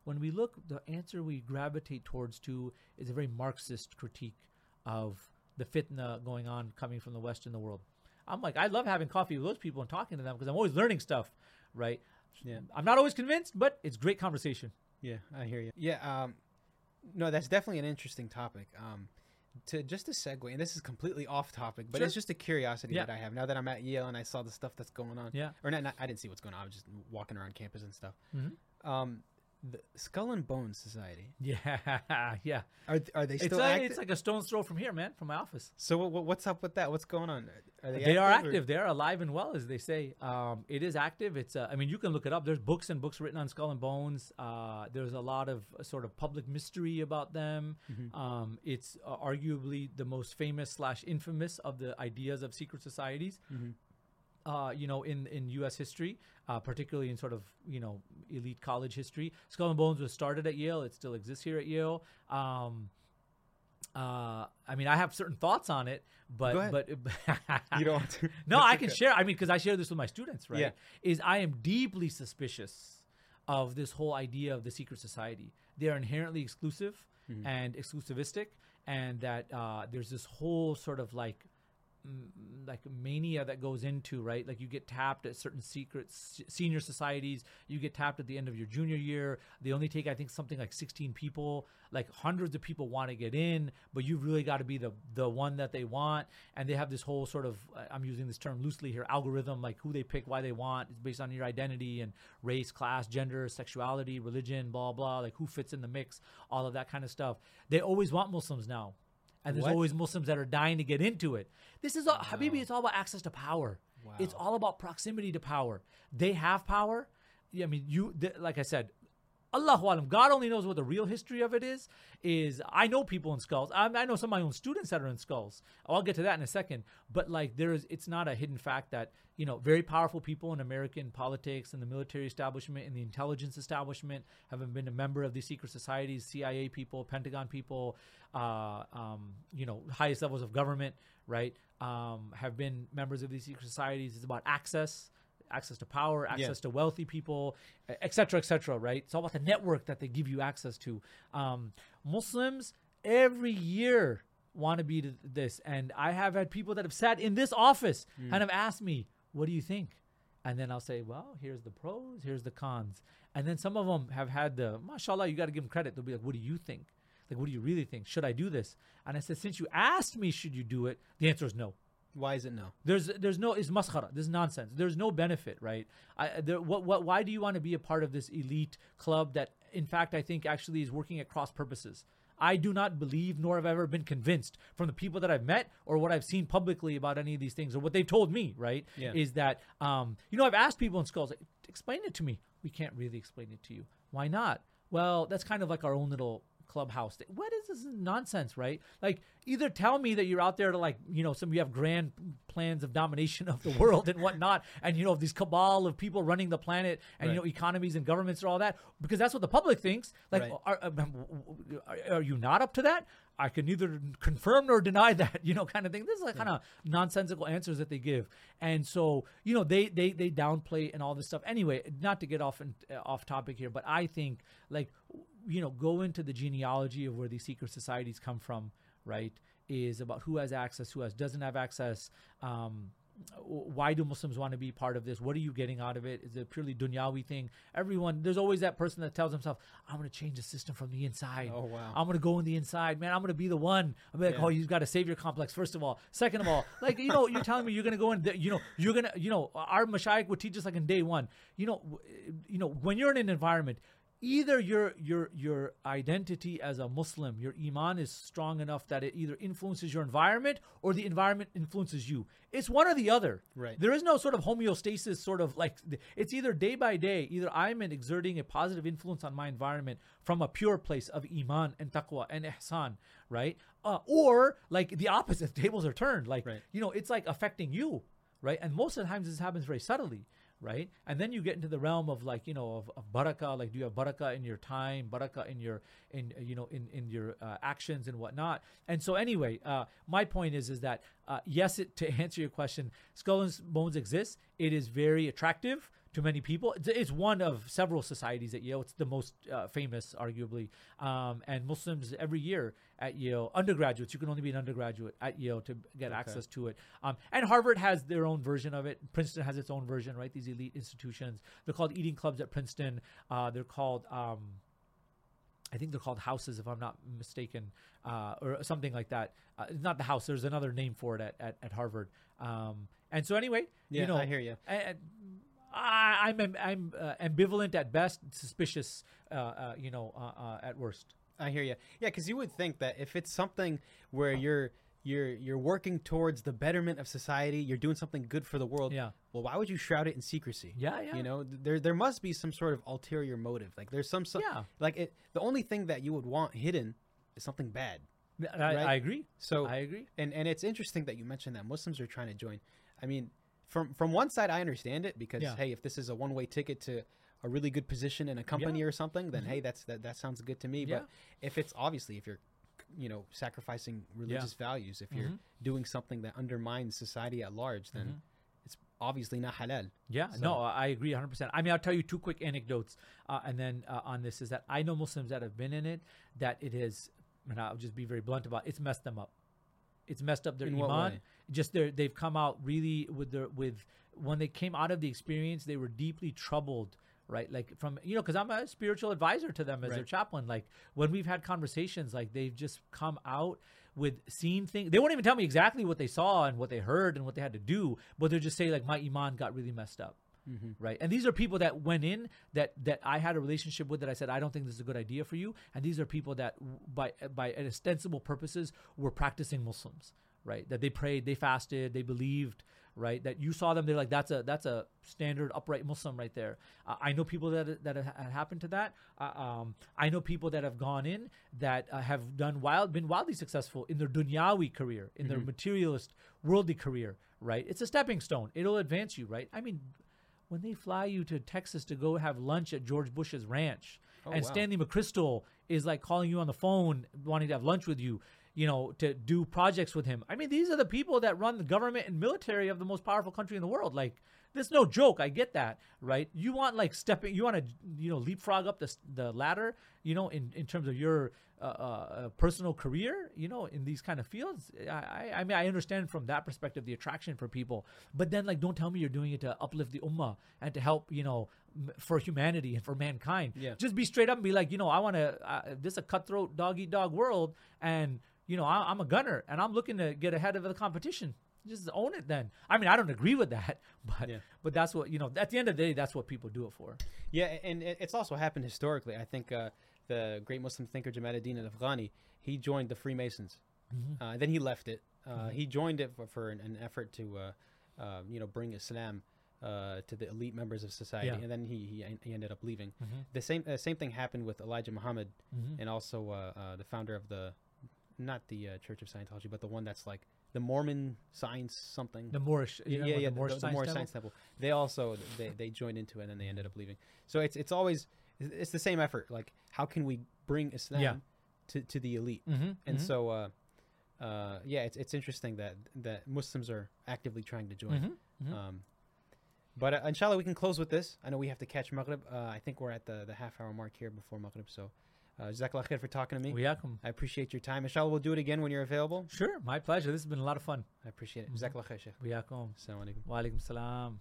when we look, the answer we gravitate towards to is a very Marxist critique of the fitna going on coming from the West in the world. I'm like, I love having coffee with those people and talking to them because I'm always learning stuff, right? Yeah. I'm not always convinced, but it's great conversation. Yeah, I hear you. Yeah, um, no, that's definitely an interesting topic. Um, to just a segue, and this is completely off topic, but Sure. it's just a curiosity Yeah. that I have now that I'm at Yale and I saw the stuff that's going on. Yeah. or not, not I didn't see what's going on. I was just walking around campus and stuff. Mhm. Um, the Skull and Bones Society <laughs> Yeah, yeah. are are they It's still like, active? it's like a stone's throw from here, man, from my office. so what, what's up with that? What's going on? Are they, They are or- active. They are alive and well, as they say. Um, it is active. It's. Uh, I mean, you can look it up. There's books and books written on Skull and Bones. Uh, there's a lot of uh, sort of public mystery about them. Mm-hmm. Um, it's uh, arguably the most famous slash infamous of the ideas of secret societies. Mm-hmm. Uh, you know, in in U.S. history, uh, particularly in sort of you know elite college history, Skull and Bones was started at Yale. It still exists here at Yale. Um, uh, I mean, I have certain thoughts on it, but Go ahead. but <laughs> You don't want to. no, I can <laughs> okay. share. I mean, because I share this with my students, right? Yeah. Is I am deeply suspicious of this whole idea of the secret society. They are inherently exclusive Mm-hmm. and exclusivistic, and that uh, there's this whole sort of like like mania that goes into right? Like you get tapped at certain secret senior societies. You get tapped at the end of your junior year. They only take i think something like 16 people. Like hundreds of people want to get in but you've really got to be the the one that they want. And they have this whole sort of i'm using this term loosely here algorithm like who they pick why they want. It's based on your identity and race class gender sexuality religion blah blah. Like who fits in the mix all of that kind of stuff. They always want muslims now and there's What? always Muslims that are dying to get into it. This is all, Habibi. It's all about access to power. It's all about proximity to power. They have power. Yeah, I mean, you th- like I said, Allahu alam. God only knows what the real history of it is. Is I know people in skulls. I, I know some of my own students that are in skulls. I'll get to that in a second. But like, there is. It's not a hidden fact that you know very powerful people in American politics and the military establishment and the intelligence establishment have been a member of these secret societies, CIA people, Pentagon people, uh, um, you know, highest levels of government, right? Um, have been members of these secret societies. It's about access access to power, access to wealthy people, et cetera, et cetera, right? It's all about the network that they give you access to. Um, Muslims every year want to be to this. And I have had people that have sat in this office and have asked me, what do you think? And then I'll say, well, here's the pros, here's the cons. And then some of them have had the, mashallah, you got to give them credit. They'll be like, what do you think? Like, what do you really think? Should I do this? And I said, since you asked me, should you do it? The answer is no. Why is it no? There's there's no is maskhara. This is nonsense. There's no benefit, right? I, there, what what why do you want to be a part of this elite club that, in fact, I think actually is working at cross purposes? I do not believe, nor have I ever been convinced from the people that I've met or what I've seen publicly about any of these things or what they've told me, right? Yeah. Is that, um, you know, I've asked people in skulls, like, explain it to me. We can't really explain it to you. Why not? Well, that's kind of like our own little clubhouse. What is this nonsense, right? Like, either tell me that you're out there to like, you know, some you have grand plans of domination of the <laughs> world and whatnot, and you know, these cabal of people running the planet, and you know, economies and governments and all that, because that's what the public thinks. Like, Right. are, are, are you not up to that? I can neither confirm nor deny that, <laughs> you know, kind of thing. This is like kind of nonsensical answers that they give, and so you know they they they downplay and all this stuff. Anyway, not to get off and uh, off topic here, but I think like you know go into the genealogy of where these secret societies come from, right? Is about who has access, who has doesn't have access. Um, why do Muslims want to be part of this? What are you getting out of it? Is it purely dunyawi thing? Everyone, there's always that person that tells himself, "I'm going to change the system from the inside. Oh, wow. I'm going to go in the inside, man. I'm going to be the one." I'm like, Yeah. "Oh, you've got a savior complex." First of all, second of all, like you know, you're telling me you're going to go in. The, you know, you're going to, you know, our mashayikh would teach us like in day one. You know, you know, when you're in an environment. Either your your your identity as a Muslim, your iman is strong enough that it either influences your environment or the environment influences you. It's one or the other. Right. There is no sort of homeostasis, sort of like it's either day by day. Either I'm exerting a positive influence on my environment from a pure place of iman and taqwa and ihsan, right? Uh, or like the opposite. <laughs> Tables are turned. Like Right. you know, it's like affecting you, right? And most of the times this happens very subtly, right? And then you get into the realm of like you know of, of barakah, like do you have barakah in your time, barakah in your in uh, you know in in your uh, actions and whatnot. And so anyway, uh, my point is is that uh, yes, it, to <laughs> answer your question, skull and bones exists. It is very attractive to many people. It's, it's one of several societies at Yale. It's the most uh, famous, arguably. Um, and Muslims every year at Yale, undergraduates, you can only be an undergraduate at Yale to get access to it. Um, and Harvard has their own version of it. Princeton has its own version, right? These elite institutions. They're called eating clubs at Princeton. Uh, they're called. Um, I think they're called houses, if I'm not mistaken, uh, or something like that. Uh, not the house. There's another name for it at, at, at Harvard. Um, and so anyway, Yeah, you know, I hear you. and I, I'm I'm uh, ambivalent at best, suspicious, uh, uh, you know, uh, uh, at worst. I hear you. Yeah, because you would think that if it's something where you're you're you're working towards the betterment of society, you're doing something good for the world. Yeah. Well, why would you shroud it in secrecy? Yeah, yeah. You know, there there must be some sort of ulterior motive. Like there's some, some Yeah. like it. The only thing that you would want hidden is something bad. I, Right. I agree. So I agree. and and it's interesting that you mentioned that Muslims are trying to join. I mean, from from one side, I understand it because Yeah. hey, if this is a one way ticket to a really good position in a company or something, then hey, that's that that sounds good to me. Mm-hmm. Yeah. But if it's obviously if you're you know sacrificing religious values, if you're Mhm. doing something that undermines society at large, then Mm-hmm. it's obviously not halal. Yeah, So- no, I agree 100%. I mean, I'll tell you two quick anecdotes uh, and then uh, on this is that I know Muslims that have been in it that it is, and I'll just be very blunt about it, it's messed them up. It's messed up their In iman. Just their, they've come out really with their, with, when they came out of the experience, they were deeply troubled. Right, like from you know, because I'm a spiritual advisor to them as their chaplain. Like when we've had conversations, like they've just come out with seeing things. They won't even tell me exactly what they saw and what they heard and what they had to do, but they'll just say like my iman got really messed up mm-hmm. right and these are people that went in that that i had a relationship with that i said i don't think this is a good idea for you and these are people that by by ostensible purposes were practicing muslims right? That they prayed they fasted they believed right? That you saw them they're like that's a that's a standard upright muslim right there. Uh, i know people that that have happened to that. Uh, um, i know people that have gone in that uh, have done wild been wildly successful in their dunyawi career in their materialist worldly career right? It's a stepping stone. It'll advance you right? I mean when they fly you to Texas to go have lunch at George Bush's ranch, Oh, and wow. Stanley McChrystal is like calling you on the phone, wanting to have lunch with you, you know, to do projects with him. I mean, these are the people that run the government and military of the most powerful country in the world. Like, this no joke. I get that, right? You want like stepping, you want to, you know, leapfrog up the the ladder, you know, in in terms of your uh, uh, personal career, you know, in these kind of fields. I, I, mean, I understand from that perspective the attraction for people, but then like, don't tell me you're doing it to uplift the ummah and to help, you know, m- for humanity and for mankind. Yeah. Just be straight up and be like, you know, I want to. Uh, this is a cutthroat dog eat dog world, and you know, I, I'm a gunner and I'm looking to get ahead of the competition. Just own it then. I mean, I don't agree with that, <laughs> but Yeah. but that's what you know. At the end of the day, that's what people do it for. Yeah, and it's also happened historically. I think uh, the great Muslim thinker Jamaluddin al-Afghani, he joined the Freemasons. Uh, then he left it. Uh, He joined it for, for an, an effort to, uh, uh, you know, bring Islam uh, to the elite members of society, Yeah. and then he, he he ended up leaving. The same uh, same thing happened with Elijah Muhammad, and also uh, uh, the founder of the, not the uh, Church of Scientology, but the one that's like the Mormon Science something. The Moorish, know, yeah, yeah, the Moorish, the, the Science Moorish Temple? Science Temple. They also they, they joined into it and then they ended up leaving. So it's it's always it's the same effort. Like how can we bring Islam Yeah. to, to the elite? Mhm, And mhm. so uh, uh, yeah, it's it's interesting that that Muslims are actively trying to join. Mhm, mhm. Um, but uh, inshallah, we can close with this. I know we have to catch Maghrib. Uh, I think we're at the, the half hour mark here before Maghrib. So, uh, Jazakallah khair for talking to me. Wiyakum. I appreciate your time. Inshallah, we'll do it again when you're available. Sure, my pleasure. This has been a lot of fun. I appreciate it. Jazakallah khair, Sheikh. Wiyakum. Assalamu alaikum. Wa alaikum salam.